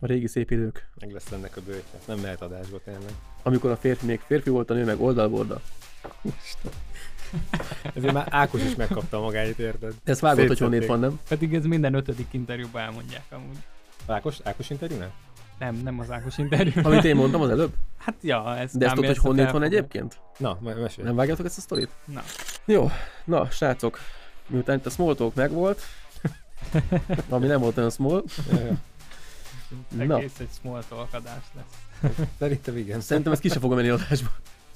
A régi szép idők. Meg lesz ennek a bőtje. Nem mehet adásba tényleg. Amikor a férfi még férfi volt, a nő meg oldalborda. Ezért már Ákos is megkapta magáit, érted? Ez vágott, hogy honnét van, nem? Pedig ez minden ötödik interjúban elmondják amúgy. Ákos, Ákos interjúnál? Nem, nem az Ákos interjú. Amit én mondtam az előbb? Hát ja, ez De ezt tudod, hogy honnét van egyébként? Na, me- mesélj. Nem vágjátok ezt a sztorit? Na. Jó, na, srácok, miután itt a small talk megvolt, ami nem volt olyan small. Egész egy small talk adás lesz. Szerintem igen. szerintem ezt ki sem fogom menni adásba.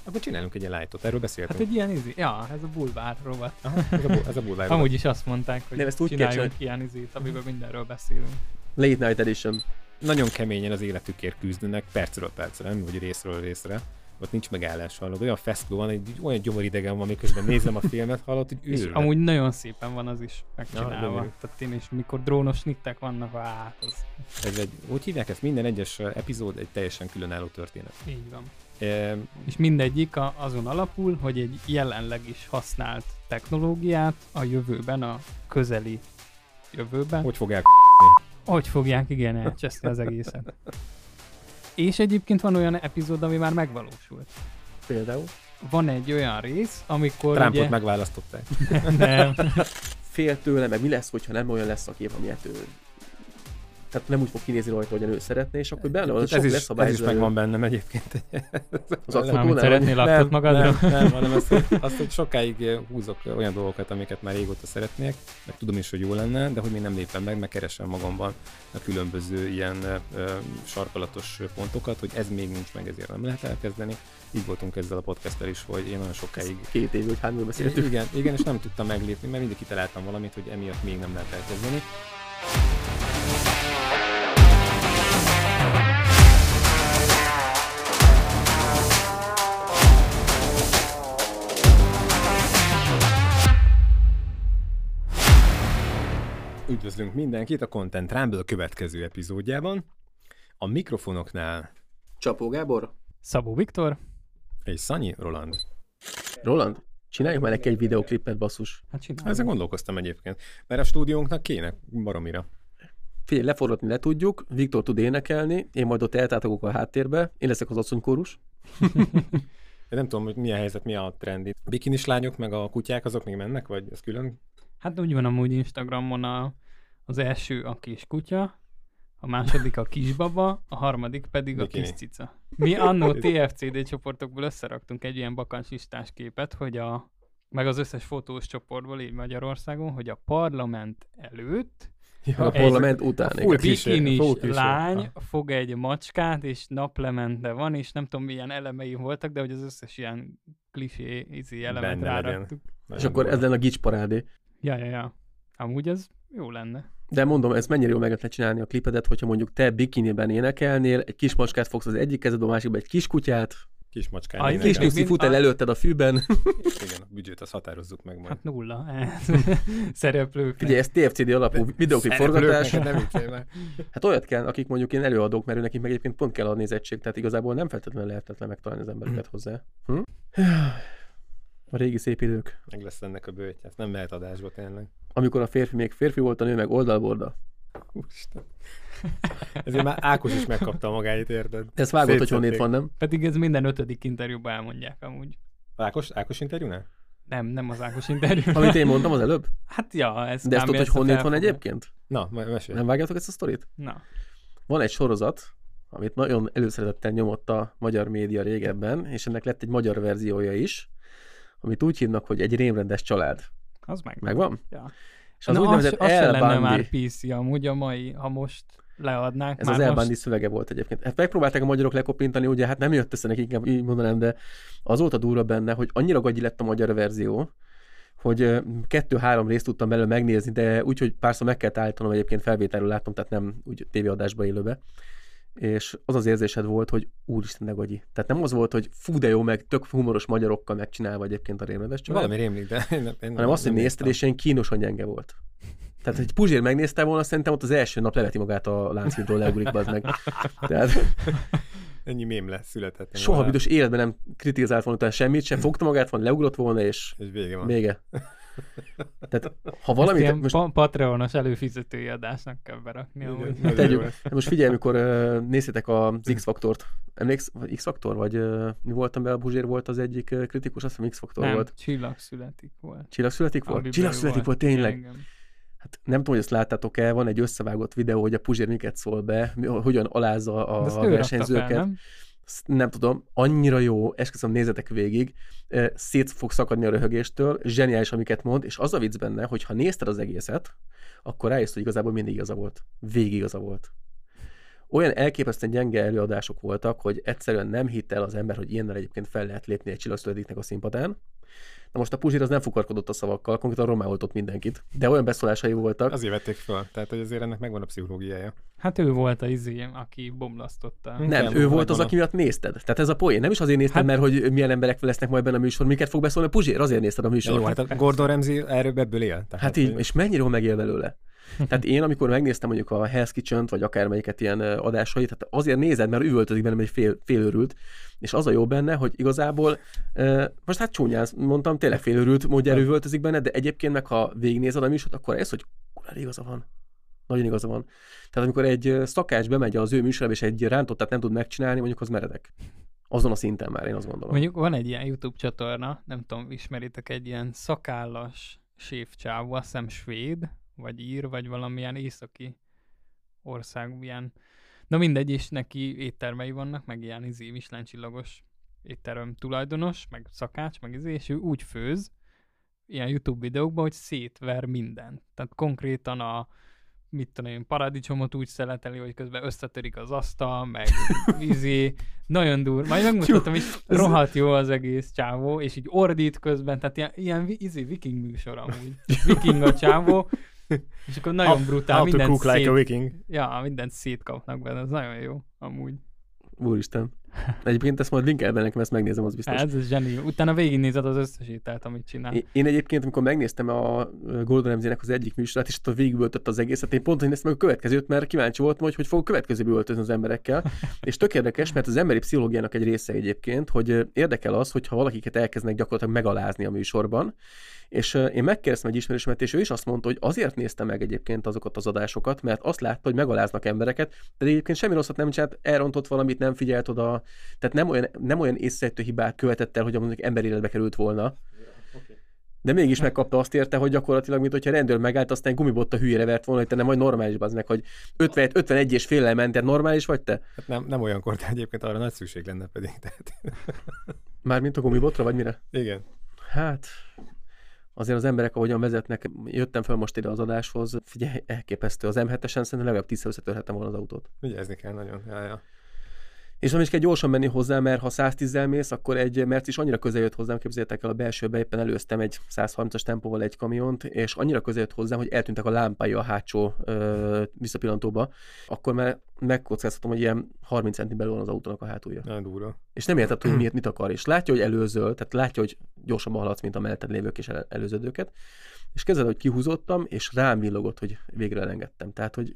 Akkor csinálunk egy ilyen lightot, erről beszéltünk. Hát egy ilyen izi. Ja, ez a bulvár rovat. Aha, ez a, bu- ez a bulvár. Amúgy is azt mondták, hogy Nem, ezt úgy kell csináljunk ilyen izét, amiben mindenről beszélünk. Late Night Edition. Nagyon keményen az életükért küzdenek, percről percre, nem vagy részről részre. Ott nincs megállás, hallod. Olyan feszkó van, egy olyan gyomoridegen van, miközben nézem a filmet, hallod, hogy És őrület. amúgy nagyon szépen van az is Ja, megcsinálva. gyönyörű. Tehát én is, mikor drónos snittek vannak, hát az Ez egy, úgy hívják ezt, minden egyes epizód egy teljesen különálló történet. így van. E, És mindegyik a, azon alapul, hogy egy jelenleg is használt technológiát a jövőben, a közeli jövőben, hogy fogják hogy fogják igen elcseszni az egészet. És egyébként van olyan epizód, ami már megvalósult. Például. Van egy olyan rész, amikor Trumpot ugye... megválasztották. Nem, Fél tőle, meg mi lesz, hogyha nem olyan lesz a kép, amilyet ő tehát nem úgy fog kinézni rajta, hogy ő szeretné, és akkor benne van ez, sok is, ez is megvan bennem egyébként. Az Nem, amit nem, szeretnél laptop magadra. Nem, nem, hanem azt, azt, hogy sokáig húzok olyan dolgokat, amiket már régóta szeretnék, meg tudom is, hogy jó lenne, de hogy még nem lépem meg, meg keresem magamban a különböző ilyen ö, sarkalatos pontokat, hogy ez még nincs meg, ezért nem lehet elkezdeni. Így voltunk ezzel a podcasttel is, hogy én nagyon sokáig Két év, hogy háromról beszéltünk. igen, igen, és nem tudtam meglépni, mert mindig kitaláltam valamit, hogy emiatt még nem lehet elkezdeni. Üdvözlünk mindenkit a Content Rumble következő epizódjában. A mikrofonoknál Csapó Gábor? Szabó Viktor, egy Szanyi Roland. Roland? Csináljuk már neki egy videoklipet, basszus. hát csinálom. Ezen gondolkoztam egyébként, mert a stúdiónknak kéne baromira. Figyelj, leforgatni le tudjuk, Viktor tud énekelni, én majd ott eltátogok a háttérbe, én leszek az asszonykórus. Én nem tudom, hogy milyen helyzet, mi a trendi. A bikinis lányok meg a kutyák azok még mennek, vagy ez külön? Hát úgy van amúgy Instagramon a, az első a kis kutya, a második a kisbaba, a harmadik pedig a Bikini. kis cica. Mi annó TFCD csoportokból összeraktunk egy ilyen bakancs listás képet, hogy a meg az összes fotós csoportból így Magyarországon, hogy a parlament előtt A Egy- parlament után. full bikinis full lány fog egy macskát, és naplemente van, és nem tudom milyen elemei voltak, de hogy az összes ilyen klisé izi elemet ráraktuk. És akkor ez lenne a gics parádé. Ja, ja, ja. Amúgy ez jó lenne. De mondom, ez mennyire jól meg lehetne csinálni a klipedet, hogyha mondjuk te bikiniben énekelnél, egy kis macskát fogsz az egyik kezedbe, a másikba egy kis kutyát, Kis macskán. A kis nyuszi fut el előtted a fűben. Igen, a büdzsét azt határozzuk meg majd. Hát nulla. Szereplők. Figyelj, ez TFCD alapú Szereplők, forgatás. nem. Hát olyat kell, akik mondjuk én előadók, mert nekik meg egyébként pont kell a nézettség, tehát igazából nem feltétlenül lehetetlen megtalálni az embereket hozzá. Hm? A régi szép idők. Meg lesz ennek a bőtje. Ez nem mehet adásba tényleg. Amikor a férfi még férfi volt, a nő meg oldalborda. Úristen. Ezért már Ákos is megkapta magáit, érted? Ez vágott, hogy honnét van, nem? Pedig ez minden ötödik interjúban elmondják amúgy. Ákos, Ákos interjúnál? Nem, nem az Ákos interjú. Amit én mondtam az előbb? Hát ja, ez De ezt tudod, hogy honnét van egyébként? Na, majd mesélj. Nem vágjátok ezt a sztorit? Na, Van egy sorozat, amit nagyon előszeretettel nyomott a magyar média régebben, és ennek lett egy magyar verziója is, amit úgy hívnak, hogy egy rémrendes család. az meg. Megvan? Ja. És az Na, úgynevezett az, az se lenne már PC amúgy a mai, ha most leadnák. ez már az most... szövege volt egyébként. Hát megpróbálták a magyarok lekopintani, ugye hát nem jött össze nekik, inkább így mondanám, de az volt a durva benne, hogy annyira gagyi lett a magyar verzió, hogy kettő-három részt tudtam belőle megnézni, de úgy, hogy párszor meg kellett állítanom, egyébként felvételről láttam, tehát nem úgy tévéadásba élőbe. És az az érzésed volt, hogy úristen, de gagyi. Tehát nem az volt, hogy fú, de jó, meg tök humoros magyarokkal megcsinálva egyébként a rémledes család, Valami rémlik, de én, nem- én hanem azt, hogy nézted, és ilyen kínosan gyenge volt. Tehát, hogy Puzsér megnézte volna, szerintem ott az első nap leveti magát a láncvidról, leugrik bazd meg. Tehát Ennyi mém lesz, született. soha büdös életben nem kritizált volna utána semmit, sem fogta magát, van leugrott volna, és És vége van. vége. Tehát ha Valamit valamit... ilyen Most, pa- Patreonos előfizetői adásnak kell berakni. Igen, amúgy. nagyon tegyük. jó lesz. most figyelj, amikor uh, néztétek az X-faktort, emléksz, vagy X-faktor, vagy uh, mi voltam be, a Buzsér volt az egyik uh, kritikus, azt hiszem X-faktor Nem, volt. csillag születik volt. Csillag születik volt? Amiben Csillag születik volt, tényleg. Igen. Hát nem tudom, hogy ezt láttátok-e, van egy összevágott videó, hogy a Puzsér miket szól be, hogyan alázza a, De a versenyzőket. fel, nem? Nem tudom, annyira jó, esküszöm, nézzetek végig, szét fog szakadni a röhögéstől, zseniális, amiket mond, és az a vicc benne, hogy ha nézted az egészet, akkor rájössz, hogy igazából mindig igaza volt. Végig igaza volt. Olyan elképesztően gyenge előadások voltak, hogy egyszerűen nem hitt el az ember, hogy ilyennel egyébként fel lehet lépni egy csillagszületiknek a színpadán. Na most a Puzsír az nem fukarkodott a szavakkal, konkrétan romáltott mindenkit, de olyan beszólásai voltak. Azért vették föl, tehát hogy azért ennek megvan a pszichológiája. Hát ő volt az izé, aki bomlasztotta. Nem, Igen, ő volt az, aki miatt nézted. Tehát ez a poén. Nem is azért nézted, Hát- mert hogy milyen emberek lesznek majd benne a műsor, miket fog beszólni a Puzsér, azért nézted a Ja, műsort. jó, hát a Gordon Ramsay erről ebből él. Tehát, Hát így, és mennyire jól megél belőle. Tehát én, amikor megnéztem mondjuk a Hell's kitchen vagy akármelyiket ilyen adásait, tehát azért nézed, mert üvöltözik bennem egy fél, félőrült, és az a jó benne, hogy igazából, most hát csúnyán mondtam, tényleg félőrült módjára üvöltözik benne, de egyébként meg ha végignézed a műsort, akkor ez, hogy kurva igaza van. Nagyon igaza van. Tehát amikor egy szakács bemegy az ő műsorába, és egy rántottát nem tud megcsinálni, mondjuk az meredek. Azon a szinten már, én azt gondolom. Mondjuk van egy ilyen YouTube csatorna, nem tudom, ismeritek egy ilyen szakállas séfcsávó, azt hiszem svéd, vagy ír, vagy valamilyen északi ország, ilyen. Na mindegy, és neki éttermei vannak, meg ilyen izé Michelin csillagos étterem tulajdonos, meg szakács, meg izé, és ő úgy főz, ilyen YouTube videókban, hogy szétver mindent. Tehát konkrétan a mit tudom én, paradicsomot úgy szeleteli, hogy közben összetörik az asztal, meg izé, nagyon dur. Majd megmutatom is, rohadt jó az egész csávó, és így ordít közben, tehát ilyen, ilyen izé, viking műsor amúgy. Viking a csávó, és akkor nagyon brutál, How to mindent cook like szét, a viking. ja, mindent szétkapnak benne, ez nagyon jó, amúgy. Úristen. Egyébként ezt majd linkel be nekem, ezt megnézem, az biztos. Ez, ez zseni. Utána végignézed az összes ételt, amit csinál. Én- Én egyébként, amikor megnéztem a Gordon Ramsay-nek az egyik műsorát, és ott végigöltött az egészet, én pont néztem meg a következőt, mert kíváncsi voltam, hogy hogy fog a következőbe öltözni az emberekkel. és tök érdekes, mert az emberi pszichológiának egy része egyébként, hogy érdekel az, hogyha valakiket elkezdenek gyakorlatilag megalázni a műsorban. És én megkérdeztem egy ismerősömet, és ő is azt mondta, hogy azért nézte meg egyébként azokat az adásokat, mert azt látta, hogy megaláznak embereket, de egyébként semmi rosszat nem csinált, elrontott valamit, nem figyelt oda, tehát nem olyan, nem olyan észrevettő hibát követett el, hogy mondjuk emberéletbe került volna. De mégis megkapta azt érte, hogy gyakorlatilag, mint hogyha rendőr megállt, aztán gumibotta hülyére vert volna, hogy te nem vagy normális, az meg, hogy 50, 51 és féllel mentél, normális vagy te? Hát nem, nem olyankor, de egyébként arra nagy szükség lenne pedig. Tehát, Mármint a gumibotra, vagy mire? igen. Hát, azért az emberek, ahogyan vezetnek, jöttem fel most ide az adáshoz, figyelj, elképesztő. Az M7-esen szerintem legalább tízszer összetörhettem volna az autót. Vigyázni kell nagyon. Ja, ja. És nem is kell gyorsan menni hozzá, mert ha 110-zel mész, akkor egy Mercedes annyira közel jött hozzám, képzeljétek el, a belsőbe éppen előztem egy 130-as tempóval egy kamiont, és annyira közel jött hozzám, hogy eltűntek a lámpái a hátsó ö, visszapillantóba, akkor már megkockáztatom, hogy ilyen 30 centi belül van az autónak a hátulja. Nagyon durva. És nem értett, hogy miért, mit akar. És látja, hogy előzöl, tehát látja, hogy gyorsabban haladsz, mint a melletted lévők és el- előződőket. És kezded, hogy kihúzottam, és rám villogott, hogy végre elengedtem. Tehát, hogy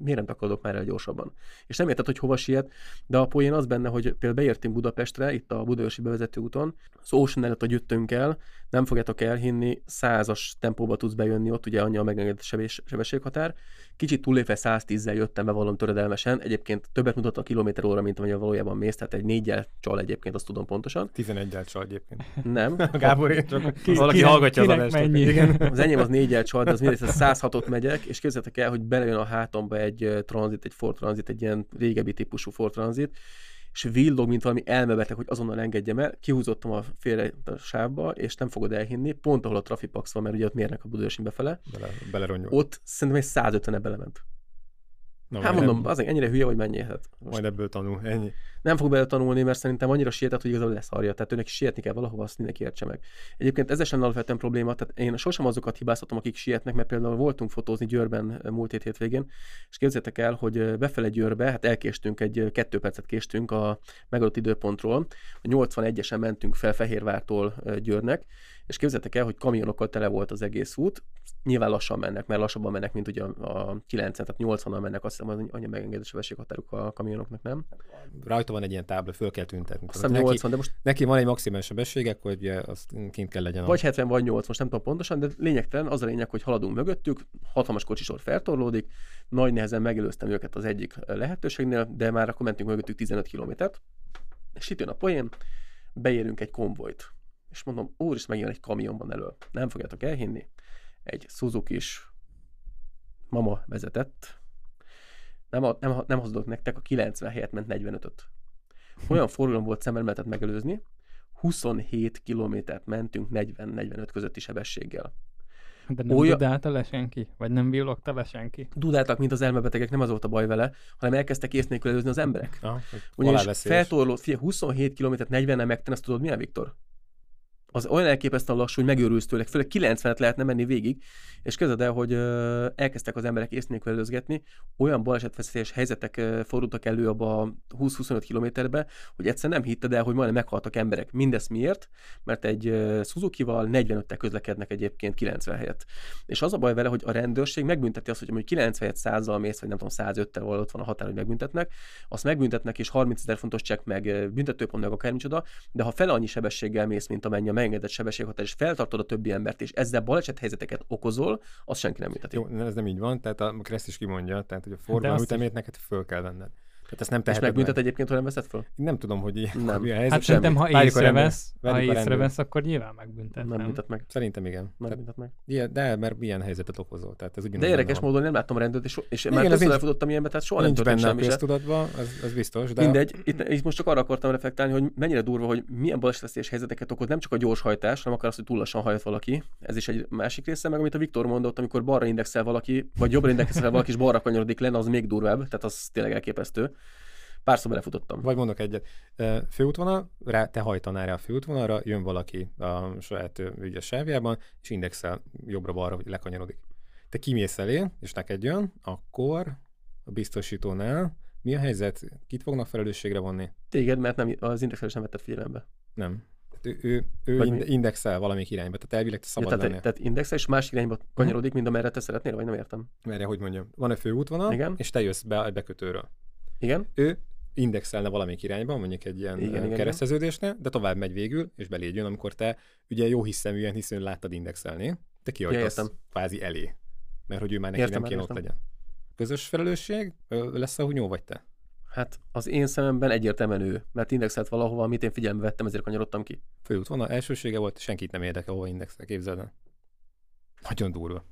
miért nem takarodok már el gyorsabban. És nem érted, hogy hova siet, de a poén az benne, hogy például beértünk Budapestre, itt a Budaörsi bevezető úton, az Ocean előtt, hogy jöttünk el, nem fogjátok elhinni, százas tempóba tudsz bejönni ott, ugye annyi a megengedett sebés, sebességhatár. Kicsit túllépve 110-zel jöttem be valami töredelmesen, egyébként többet mutat a kilométer óra, mint amilyen valójában mész, tehát egy négyel csal egyébként, azt tudom pontosan. 11 csal egyébként. Nem, Gábor, én csak Ki- valaki kinek- hallgatja az kinek adást. Igen. az enyém az négyel csal, de az mindegy, ez 106-ot megyek, és képzeljétek el, hogy belejön a hátomba egy ö, tranzit, egy Ford Transit, egy ilyen régebbi típusú Ford Transit, és villog, mint valami elmebeteg, hogy azonnal engedjem el, kihúzottam a félre a sávba, és nem fogod elhinni, pont ahol a Trafipax van, mert ugye ott mérnek a Budaörsin befele, Bele, belerongyol. ott szerintem egy 150 belement. Na, Hát mondom, az ennyire hülye, hogy mennyi. Hát most Majd ebből tanul. Ennyi. Nem fog bele tanulni, mert szerintem annyira sietett, hogy igazából leszarja. Tehát őnek is sietni kell valahova, azt mindenki értse meg. Egyébként ez sem alapvetően probléma, tehát én sosem azokat hibáztatom, akik sietnek, mert például voltunk fotózni Győrben eh, múlt hét hétvégén, és képzeljétek el, hogy eh, befele Győrbe, hát elkéstünk, egy eh, kettő percet késtünk a megadott időpontról, a 81-esen mentünk fel Fehérvártól eh, Győrnek, és képzeljétek el, hogy kamionokkal tele volt az egész út, nyilván lassan mennek, mert lassabban mennek, mint ugye a, a 90, tehát 80-nal mennek, azt hiszem, hogy annyi megengedett sebességhatáruk a kamionoknak, nem? Rajta van egy ilyen tábla, föl kell tüntetni. Azt hiszem 80, de most Neki van egy maximális sebessége, akkor ugye az kint kell legyen. vagy 70, vagy 80, most nem tudom pontosan, de lényegtelen, az a lényeg, hogy haladunk mögöttük, hatalmas kocsisor feltorlódik, nagy nehezen megelőztem őket az egyik lehetőségnél, de már akkor mentünk mögöttük 15 kilométert, és itt jön a poén, beérünk egy konvojt, és mondom, úristen, megjön egy kamionban elől. Nem fogjátok elhinni, egy suzuki is mama vezetett, nem, a- nem, nem hazudok nektek, a 90 helyett ment 45-öt. Olyan forgalom volt szemben lehetett megelőzni, 27 kilométert mentünk 40-45 közötti sebességgel. De nem Olyan- dudálta le senki? Vagy nem villogta le senki? Dudáltak, mint az elmebetegek, nem az volt a baj vele, hanem elkezdtek ész nélkül előzni az emberek. Ah, Ugyanis feltorlott, fia, 27 kilométert 40-nel megtenni, azt tudod milyen, Viktor? Az olyan elképesztően lassú, hogy megőrülsz tőle, főleg 90-et lehetne menni végig, és kezded el, hogy elkezdtek az emberek ész nélkül előzgetni, olyan balesetveszélyes helyzetek fordultak elő abba a 20-25 kilométerbe, hogy egyszer nem hitted el, hogy majdnem meghaltak emberek. Mindezt miért? Mert egy Suzuki-val 45-tel közlekednek egyébként 90 helyett. És az a baj vele, hogy a rendőrség megbünteti azt, hogy mondjuk 90 helyett 100-zal mész, vagy nem tudom, 105-tel valahol ott van a határ, hogy megbüntetnek, azt megbüntetnek, és 30 ezer fontos csekk meg büntetőpont meg akármicsoda, de ha fele annyi sebességgel mész, mint amennyi a megengedett sebességhatár, és feltartod a többi embert, és ezzel baleset helyzeteket okozol, azt senki nem bünteti. Jó, ez nem így van, tehát a Kressz is kimondja, tehát hogy a Hát azt ütemét neked föl kell venned. Tehát ezt nem És teheted megbüntet meg. egyébként, ha nem veszed föl? Nem tudom, hogy ilyen, Nem. mi a helyzet. Hát szerintem, ha észrevesz, ha észrevesz, akkor nyilván megbüntet, Nem nem? büntet meg. Szerintem igen. Nem Tehát, büntet meg. ilyen, de, mert ilyen helyzetet okozol. Tehát ez ugyanúgy De benne érdekes van. módon nem láttam a rendőrt, és, és Igen, már többször nincs- elfutottam ilyenbe, tehát soha nem Nincs történt benne a köztudatban, ez, ez biztos, de Mindegy, itt, itt most csak arra akartam reflektálni, hogy mennyire durva, hogy milyen balesetveszélyes helyzeteket okoz, nem csak a gyors hajtás, hanem akár az, hogy túl lassan hajt valaki. Ez is egy másik része, meg amit a Viktor mondott, amikor balra indexel valaki, vagy jobbra indexel valaki, és balra kanyarodik le, az még durvább, tehát az tényleg elképesztő. Párszor belefutottam. Vagy mondok egyet. Főútvonal, rá, te hajtanál rá a főútvonalra, jön valaki a saját ügyes sávjában, és indexel jobbra-balra, hogy lekanyarodik. Te kimész elé, és neked jön, akkor a biztosítónál mi a helyzet? Kit fognak felelősségre vonni? Téged, mert nem, az indexelés nem vetted figyelembe. Nem. Tehát ő, ő, ő ind- indexel valamelyik irányba, tehát elvileg te Ja, szabad tehát, lennél. tehát indexel, és másik irányba kanyarodik, mint amerre te szeretnél, vagy nem értem. Merre, hogy mondjam, van egy főútvonal, Igen. és te jössz be a bekötőről. Igen? Ő indexelne valamelyik irányba, mondjuk egy ilyen Igen, kereszteződésnél, de tovább megy végül, és beléd jön, amikor te ugye jó hiszeműen, hiszen láttad indexelni, te kihagytasz értem. kvázi elé. Mert hogy ő már neki Értem, nem kéne ott legyen. Közös felelősség lesz a hunyó vagy te? Hát az én szememben egyértelműen ő, mert indexelt valahova, amit én figyelembe vettem, ezért kanyarodtam ki. Főútvonal elsősége volt, senkit nem érdekel, hova indexel, képzeld el. Nagyon durva.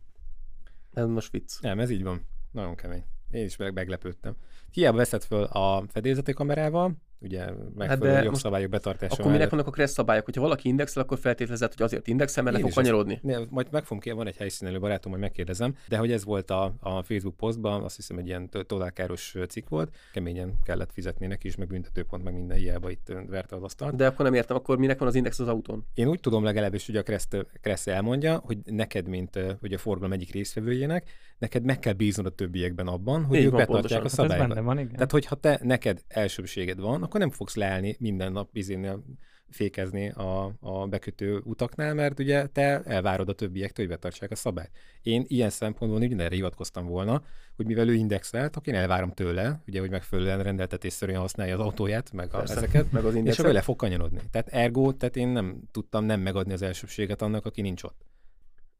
Ez most vicc. Nem, ez így van. Nagyon kemény. Én is meg meglepődtem. Hiába veszed föl a fedélzeti kamerával, ugye megfelelő Hát jogszabályok betartása Akkor minek vannak a kressz szabályok? Hogyha valaki indexel, akkor feltételezett, hogy azért indexel, mert le Én fog is ezt- kanyarodni. Ne, majd meg fogom kérni, van egy helyszínelő barátom, majd megkérdezem, de hogy ez volt a, a Facebook posztban, azt hiszem egy ilyen to- tolálkáros cikk volt, keményen kellett fizetni neki is, meg büntetőpont, meg minden hiába itt verte az asztalt. De akkor nem értem, akkor minek van az index az autón? Én úgy tudom legalábbis, hogy a Kressz, Kressz elmondja, hogy neked, mint hogy a forgalom egyik résztvevőjének, neked meg kell bíznod a többiek abban, hogy Így ők van, betartják pontosan. a Hát ez szabályokat. benne van, igen. Tehát, hogyha te neked elsőbséged van, akkor nem fogsz leállni minden nap bizénél fékezni a, a bekötő utaknál, mert ugye te elvárod a többiektől, hogy betartsák a szabályt. Én ilyen szempontból mindenre hivatkoztam volna, hogy mivel ő indexelt, akkor én elvárom tőle, ugye, hogy megfelelően rendeltetésszerűen használja az autóját, meg a, Persze. ezeket, Meg az és index. akkor le fog kanyarodni. Tehát ergo, tehát én nem tudtam nem megadni az elsőbséget annak, aki nincs ott.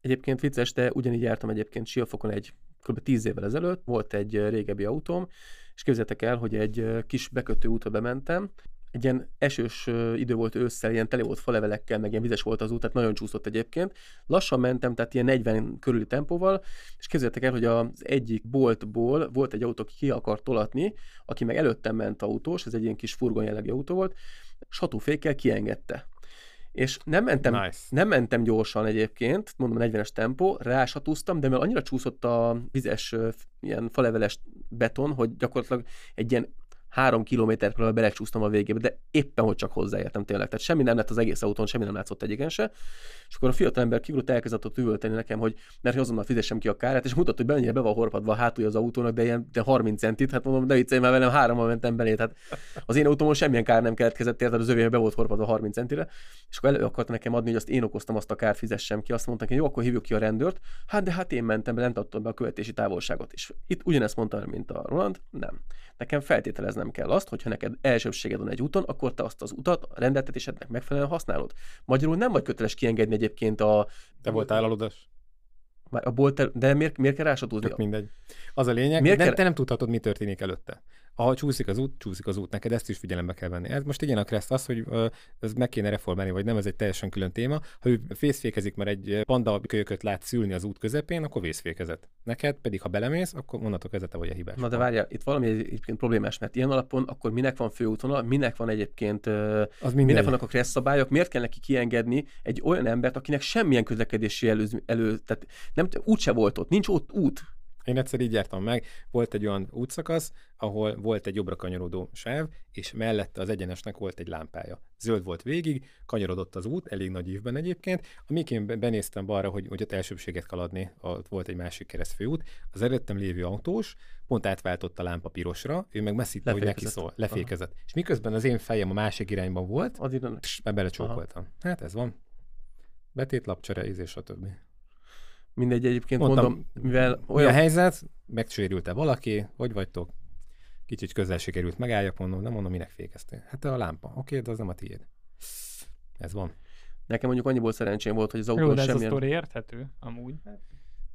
Egyébként vicces, de ugyanígy jártam egyébként Siófokon egy kb. 10 évvel ezelőtt, volt egy régebbi autóm, és képzeljétek el, hogy egy kis bekötő útra bementem, egy ilyen esős idő volt ősszel, ilyen tele volt falevelekkel, meg ilyen vizes volt az út, tehát nagyon csúszott egyébként. Lassan mentem, tehát ilyen 40 körüli tempóval, és képzeljétek el, hogy az egyik boltból volt egy autó, aki ki akart tolatni, aki meg előttem ment autós, ez egy ilyen kis furgon jellegű autó volt, satófékkel kiengedte. És nem mentem, Nice. nem mentem gyorsan egyébként, mondom 40-es tempó, rásatúztam, de mivel annyira csúszott a vizes ilyen faleveles beton, hogy gyakorlatilag egy ilyen három kilométerről belecsúsztam a végébe, de éppen, hogy csak hozzáértem tényleg. Tehát semmi nem lett az egész autón, semmi nem látszott egyiken se. És akkor a fiatal ember kigrott elkezdett ott üvölteni nekem, hogy mert hogy azonnal fizessem ki a kárát, és mutatta, hogy mennyire be van horpadva a hátulja az autónak, de ilyen de 30 centit, hát mondom, de viccelj már velem, hárommal mentem belé, tehát az én autómon semmilyen kár nem keletkezett, érted, az övé be volt horpadva 30 centire, és akkor elő akarta nekem adni, hogy azt én okoztam azt a kárt, fizessem ki, azt mondták, hogy jó, akkor hívjuk ki a rendőrt. Hát de hát én mentem be, nem tartottam be a követési távolságot. És itt ugyanezt mondtam, mint a Roland, nem. Nekem feltételeznem kell azt, hogy ha neked elsőbséged van egy úton, akkor te azt az utat a rendeltetésednek megfelelően használod. Magyarul nem vagy köteles kiengedni egyébként a... Te voltál aludas? A bolt, de miért, miért kell rásatúzni? Tök mindegy. Az a lényeg, Miért nem, kell- te nem tudhatod, mi történik előtte. Ha csúszik az út, csúszik az út, neked ezt is figyelembe kell venni. Ez most igen a kereszt az, hogy ö, ez meg kéne reformálni, vagy nem, ez egy teljesen külön téma. Ha ő vészfékezik, mert egy panda kölyököt lát szülni az út közepén, akkor vészfékezet. Neked pedig, ha belemész, akkor onnantól kezdve te vagy a hibás. Na de várjál, itt valami egyébként problémás, mert ilyen alapon akkor minek van főútvonal, minek van egyébként, az minek mindegy. vannak a kressz szabályok, miért kell neki kiengedni egy olyan embert, akinek semmilyen közlekedési elő, elő tehát nem, úgyse volt ott, nincs ott út. Én egyszer így jártam meg, volt egy olyan útszakasz, ahol volt egy jobbra kanyarodó sáv, és mellette az egyenesnek volt egy lámpája. Zöld volt végig, kanyarodott az út, elég nagy ívben egyébként. Amíg én be- benéztem balra, hogy, hogy ott elsőbséget kell adni, ott volt egy másik keresztfőút, az előttem lévő autós pont átváltott a lámpa pirosra, ő meg messzítte, hogy neki szól, lefékezett. És miközben az én fejem a másik irányban volt, tss, be belecsókoltam. Hát ez van. Betét, lapcsere, íz és a többi. Mindegy egyébként Mondtam, mondom, mivel Olyan olyan helyzet, megsérült-e valaki, hogy vagytok? Kicsit közel sikerült megálljak, mondom, nem mondom, minek fékeztél. Hát a lámpa, oké, de az nem a tiéd. Ez van. nekem mondjuk annyiból szerencsém volt, hogy az Jó, autón de ez a semmilyen... sztori érthető, amúgy.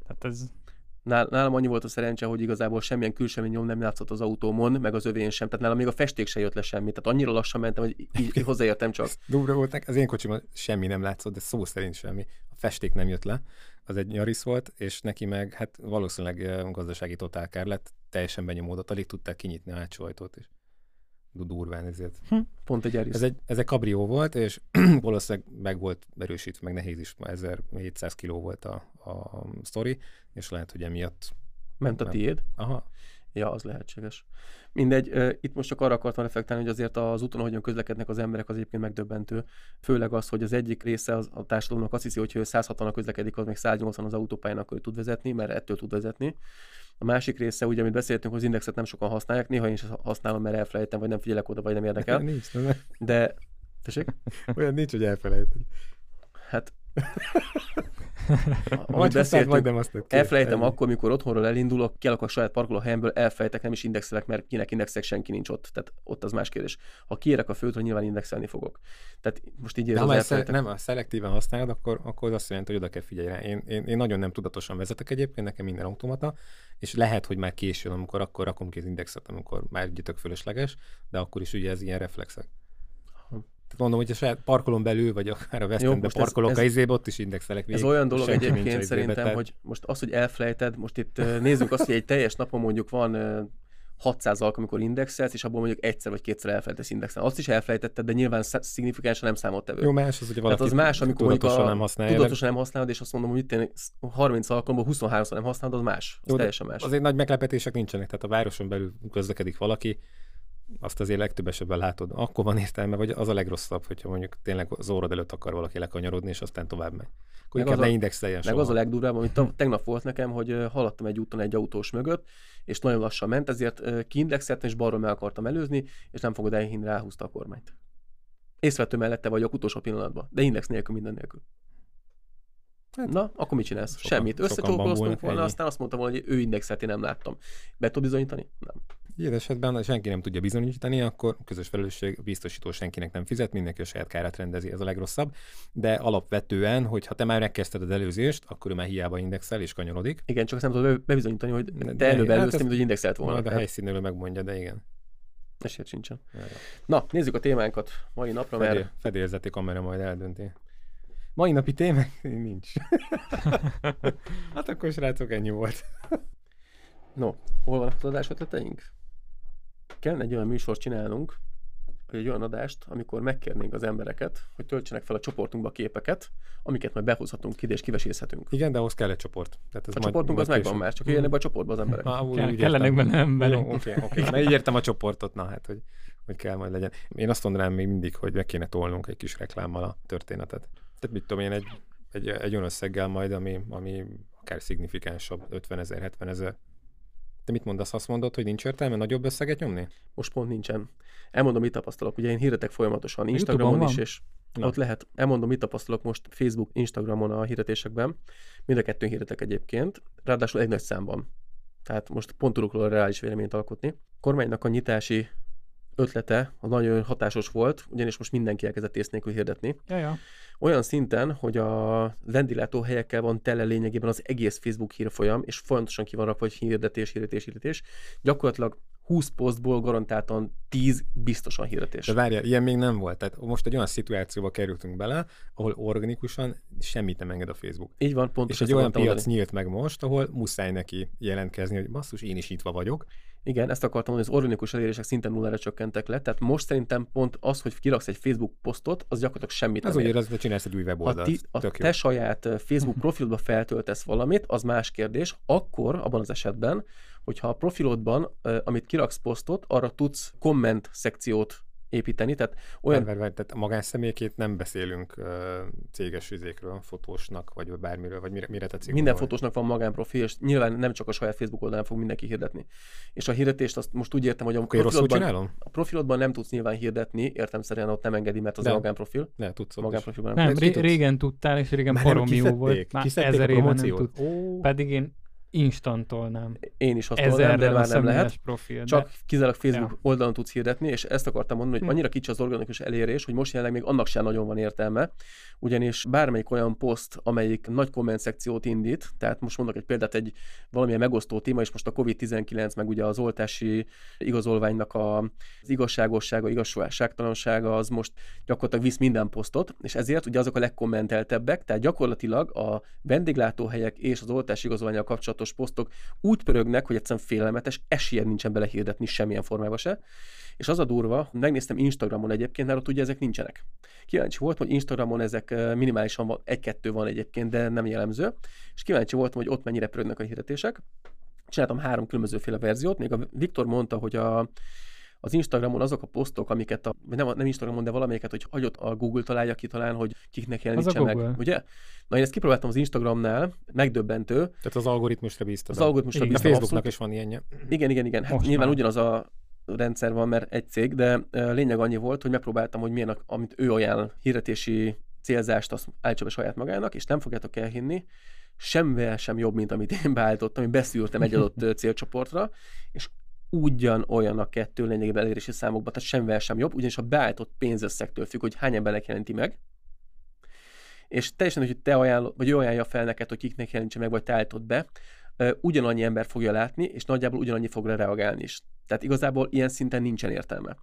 Tehát ez... Nál, nálam annyi volt a szerencse, hogy igazából semmilyen külső nyom nem látszott az autómon, meg az övén sem. Tehát nálam még a festék se jött le semmi. Tehát annyira lassan mentem, hogy így, így hozzáértem csak. Durva volt, nek- az én kocsimon semmi nem látszott, de szó szerint semmi. A festék nem jött le, az egy nyaris volt, és neki meg hát valószínűleg gazdasági totálkár lett, teljesen benyomódott, alig tudták kinyitni a hátsó ajtót is. Du- Durván ezért. Pont egy Yaris. Ez egy, ez egy kabrió volt, és valószínűleg meg volt erősítve, meg nehéz is, 1700 kiló volt a, a sztori, és lehet, hogy emiatt, Ment a tiéd. aha, Ja, az lehetséges. Mindegy, itt most csak arra akartam reflektálni, hogy azért az úton, ahogyan közlekednek az emberek, az egyébként megdöbbentő. Főleg az, hogy az egyik része az, a társadalomnak azt hiszi, hogy ha ő 160 a közlekedik, az még 180 az autópályán, akkor ő tud vezetni, mert ettől tud vezetni. A másik része, ugye, amit beszéltünk, hogy az indexet nem sokan használják, néha én is használom, mert elfelejtem, vagy nem figyelek oda, vagy nem érdekel. nincs, nem, De, tessék? olyan nincs, hogy elfelejted. Hát, beszélt, beszéltünk, azt nem Elfelejtem Ennyi. akkor, mikor otthonról elindulok, kiállok a saját parkolóhelyemből, elfelejtek, nem is indexelek, mert kinek indexek, senki nincs ott. Tehát ott az más kérdés. Ha kiérek a főtről, nyilván indexelni fogok. Tehát most így érzem, elfelejtek. nem, ha szelektíven használod, akkor, akkor az azt jelenti, hogy oda kell figyelni rá. Én, én, én, nagyon nem tudatosan vezetek egyébként, nekem minden automata, és lehet, hogy már későn, amikor akkor rakom ki az indexet, amikor már egy tök fölösleges, de akkor is ugye ez ilyen reflexek. Tehát mondom, hogy a saját parkolón belül, vagy akár a West Jó, most ez- parkolok ez- a izébe, ott is indexelek Ez végig. olyan dolog egyébként szerintem, tehát- hogy most az, hogy elfelejted, most itt nézzük azt, hogy egy teljes napon mondjuk van ö, 600 alkalom, amikor indexelsz, és abból mondjuk egyszer vagy kétszer elfelejtesz indexelni. Azt is elfelejtetted, de nyilván sz- szignifikánsan nem számottevő. Jó, más az, hogy Tehát valaki az más, amikor mondjuk tudatosan a, nem használja. tudatosan nem használod, és azt mondom, hogy itt én 30 alkalomból 23-szor nem használod, az más. Az Jó, teljesen más. Azért nagy meglepetések nincsenek, tehát a városon belül közlekedik valaki, azt azért legtöbb esetben látod. Akkor van értelme, vagy az a legrosszabb, hogyha mondjuk tényleg az órad előtt akar valaki lekanyarodni, és aztán tovább megy. Akkor Meg inkább az a- ne indexeljen Meg soha. az a legdurvább, amit tegnap volt nekem, hogy haladtam egy úton egy autós mögött, és nagyon lassan ment, ezért kiindexeltem, és balról meg akartam előzni, és nem fogod elhinni, ráhúzta a kormányt. Észvető mellette vagyok utolsó pillanatban, de index nélkül, minden nélkül. Hát, Na, akkor mit csinálsz? sokan- Semmit. Összecsókoloztunk volna, ennyi. aztán azt mondtam volna, hogy ő indexelt, én nem láttam. Be tud bizonyítani? Nem. Ilyen esetben senki nem tudja bizonyítani, akkor közös felelősség biztosító senkinek nem fizet, mindenki a saját kárát rendezi, ez a legrosszabb. De alapvetően, hogy ha te már megkezdted az előzést, akkor ő már hiába indexel és kanyarodik. Igen, csak nem tudod be- bebizonyítani, hogy De- te előbb hát előztél, ez- mint hogy indexelt volna. Majd a Tehát helyszínről megmondja, de igen. Esélyed sincsen. Na, nézzük a témánkat mai napra, mert Fedél, fedélzeti kamera majd eldönti. Mai napi témák nincs. hát akkor srácok, ennyi volt. No, hol vannak az adás ötleteink? Kellene egy olyan műsort csinálnunk, egy olyan adást, amikor megkérnénk az embereket, hogy töltsenek fel a csoportunkba képeket, amiket majd behozhatunk ide és kivesézhetünk. Igen, de ahhoz kell egy csoport. Tehát ez A majd- csoportunk az majd megvan később. már, csak jöjjenek be a csoportba az emberek. Ah, úgy, Kell, kellenek benne emberek. Oké, oké. Na, így értem a csoportot, na hát, hogy, hogy kell majd legyen. Én azt mondanám még mindig, hogy meg kéne tolnunk egy kis reklámmal a történetet. Tehát mit tudom én, egy, egy, egy olyan összeggel majd, ami, ami akár szignifikánsabb, 50 ezer, 70 ezer. Te mit mondasz? Azt mondod, hogy nincs értelme nagyobb összeget nyomni? Most pont nincsen. Elmondom, mit tapasztalok. Ugye én hirdetek folyamatosan YouTube-on Instagramon is, van? és Na. ott lehet. Elmondom, mit tapasztalok most Facebook, Instagramon a hirdetésekben. Mind a kettőn hirdetek egyébként, ráadásul egy nagy számban. Tehát most pont tudok róla reális véleményt alkotni. A kormánynak a nyitási ötlete az nagyon hatásos volt, ugyanis most mindenki elkezdett ész nélkül hirdetni. Ja, ja. Olyan szinten, hogy a vendéglátóhelyekkel van tele lényegében az egész Facebook hírfolyam, és folyamatosan ki van rakva, hogy hirdetés, hirdetés, hirdetés. Gyakorlatilag 20 posztból garantáltan 10 biztosan hirdetés. De várjál, ilyen még nem volt. Tehát most egy olyan szituációba kerültünk bele, ahol organikusan semmit nem enged a Facebook. Így van, És pontosan egy ezt olyan piac mondani. nyílt meg most, ahol muszáj neki jelentkezni, hogy basszus, én is nyitva vagyok. Igen, ezt akartam mondani, az organikus elérések szinten nullára csökkentek le, tehát most szerintem pont az, hogy kiraksz egy Facebook posztot, az gyakorlatilag semmit Ez nem ér. az, hogy csinálsz egy új Ha weboldalt. ti, a jó. te saját ö, Facebook profilodba feltöltesz valamit, az más kérdés, akkor abban az esetben, hogyha a profilodban, ö, amit kiraksz posztot, arra tudsz komment szekciót építeni, tehát olyan Várj, várj, tehát a magánszemélyekét nem beszélünk uh, céges üzékről, fotósnak, vagy bármiről, vagy mire, mire tetszik. Minden gondolni. fotósnak van magánprofil, és nyilván nem csak a saját Facebook oldalán fog mindenki hirdetni. És a hirdetést azt most úgy értem, hogy a profilodban, csinálom? a profilodban nem tudsz nyilván hirdetni, értemszerűen ott nem engedi, mert az De. a magánprofil. Ne, tudsz magánprofilban nem. Nem, ré- tudsz? régen tudtál, és régen Már nem baromi jó kiszedték? volt. Már ezer a éve nem tud. Ó, Pedig én instantolnám. Én is azt mondom, de már nem lehet. profil. Csak de... kizárólag Facebook Ja. oldalon tudsz hirdetni, és ezt akartam mondani, hogy Hm. annyira kicsi az organikus elérés, hogy most jelenleg még annak sem nagyon van értelme, ugyanis bármelyik olyan poszt, amelyik nagy komment szekciót indít, tehát most mondok egy példát, egy valamilyen megosztó téma, és most a COVID-19, meg ugye az oltási igazolványnak a, az igazságossága, igazságtalansága, az most gyakorlatilag visz minden posztot, és ezért ugye azok a legkommenteltebbek, tehát gyakorlatilag a vendéglátóhelyek és az oltási igazolványal kapcsolatos posztok úgy pörögnek, hogy egyszerűen félelmetes, esélyed nincsen belehirdetni semmilyen formába se. És az a durva, megnéztem Instagramon egyébként, mert ott ugye ezek nincsenek. Kíváncsi volt, hogy Instagramon ezek minimálisan van, egy-kettő van egyébként, de nem jellemző. És kíváncsi voltam, hogy ott mennyire pörögnek a hirdetések. Csináltam három különbözőféle verziót, még a Viktor mondta, hogy a, az Instagramon azok a posztok, amiket, a, nem, nem Instagramon, de valamelyiket, hogy hagyott a Google találja ki talán, hogy kiknek jelenítse meg, Google. ugye? Na én ezt kipróbáltam az Instagramnál, megdöbbentő, Tehát az algoritmusra bíztad. az algoritmusra Igen. A bíztam Facebooknak abszolút. is van ilyenje. Igen, igen, igen. Hát Most nyilván már. ugyanaz a rendszer van, mert egy cég, de lényeg annyi volt, hogy megpróbáltam, hogy milyen, a, amit ő ajánl hirdetési célzást, azt állítsa be saját magának, és nem fogjátok elhinni, semmivel sem jobb, mint amit én beállítottam, én beszűrtem egy adott célcsoportra, és ugyan olyan a kettő lényegében elérési számokban, tehát semmivel sem jobb, ugyanis a beállított pénzösszegtől függ, hogy hány embernek jelenti meg, és teljesen, hogy te ajánl, vagy ő ajánlja fel neked, hogy kiknek jelentse meg, vagy te állítod be, ugyanannyi ember fogja látni, és nagyjából ugyanannyi fog reagálni is. Tehát igazából ilyen szinten nincsen értelme.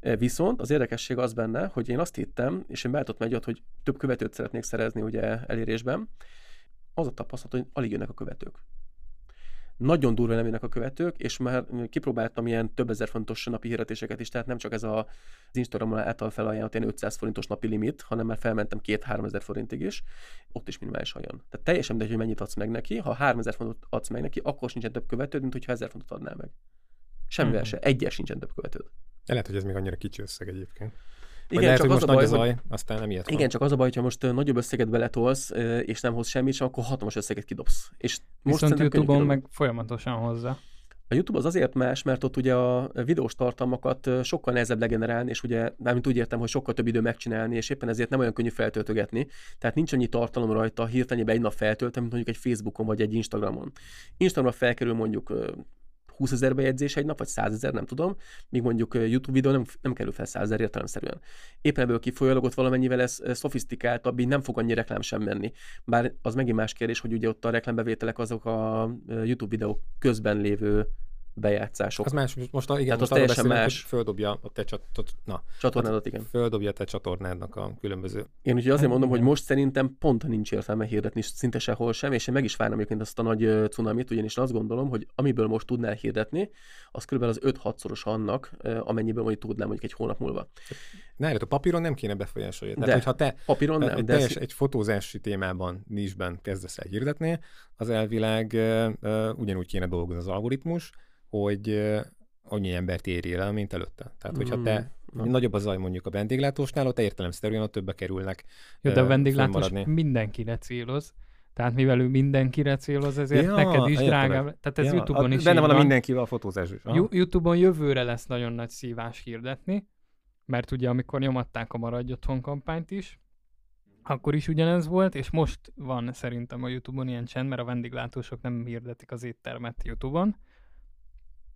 Viszont az érdekesség az benne, hogy én azt hittem, és én beállítottam egy hogy több követőt szeretnék szerezni ugye elérésben, az a tapasztalat, hogy alig jönnek a követők. Nagyon durva nem jönnek a követők, és már kipróbáltam ilyen több ezer fontos napi hirdetéseket is, tehát nem csak ez a, az Instagramon által felajánlott ilyen 500 forintos napi limit, hanem már felmentem 2-3 ezer forintig is, ott is minimálisan jön. Tehát teljesen mindegy, hogy mennyit adsz meg neki, ha 3000 fontot adsz meg neki, akkor sincsen több követőd, mint hogyha 1000 fontot adnál meg. Semmivel Mhm. se, egyes sincsen több követőd. Lehet, hogy ez még annyira kicsi összeg egyébként. Igen, lehet, csak hogy az most a nagy baj, a hogy zaj, aztán nem ilyet van. igen, csak az a baj, hogyha most nagyobb összeget beletolsz, és nem hoz semmit sem, akkor hatalmas összeget kidobsz. És most Viszont YouTube-on meg folyamatosan hozza. A YouTube az azért más, mert ott ugye a videós tartalmakat sokkal nehezebb legenerálni, és ugye, mármint úgy értem, hogy sokkal több idő megcsinálni, és éppen ezért nem olyan könnyű feltöltögetni. Tehát nincs annyi tartalom rajta hirtelen egy nap feltöltem, mint mondjuk egy Facebookon vagy egy Instagramon. Instagramra felkerül mondjuk 20 ezer bejegyzés egy nap, vagy 100 ezer, nem tudom, míg mondjuk YouTube videó nem, nem kerül fel 100 ezer értelemszerűen. Éppen ebből kifolyólag ott valamennyivel ez szofisztikáltabb, így nem fog annyi reklám sem menni. Bár az megint más kérdés, hogy ugye ott a reklámbevételek azok a YouTube videók közben lévő bejátszások. Az más, most, igen, Tehát most az teljesen beszélünk, más. földobja a te csat, na, Csatornádat, igen. földobja a te csatornádnak a különböző. Én úgyhogy azért Hát mondom, hogy most szerintem pont nincs értelme hirdetni szinte sehol sem, és én meg is várom egyébként azt a nagy cunamit, ugyanis azt gondolom, hogy amiből most tudnál hirdetni, az kb. az 5-6-szoros annak, ö, amennyiből mondjuk tudnám mondjuk egy hónap múlva. Ne, a papíron nem kéne befolyásolni. De. Tehát, hogyha te Papíron nem, nem, egy, de teljes, ez, egy fotózási témában, nisben kezdesz el hirdetni, az elvileg uh, uh, ugyanúgy kéne dolgozni az algoritmus, hogy annyi embert érjél el, mint előtte. Tehát, hogyha te Mm, nagyobb a zaj mondjuk a vendéglátósnál, ott értelemszerűen ott többbe kerülnek. Jó, de a vendéglátós mindenkire céloz. Tehát mivel ő mindenkire céloz, ezért Ja, neked is drágább. Tehát ez Ja, YouTube-on a- is Benne van a mindenkivel a fotózás is. Aha. YouTube-on jövőre lesz nagyon nagy szívás hirdetni, mert ugye amikor nyomatták a Maradj Otthon kampányt is, akkor is ugyanez volt, és most van szerintem a YouTube-on ilyen csend, mert a vendéglátósok nem hirdetik az éttermet YouTube-on.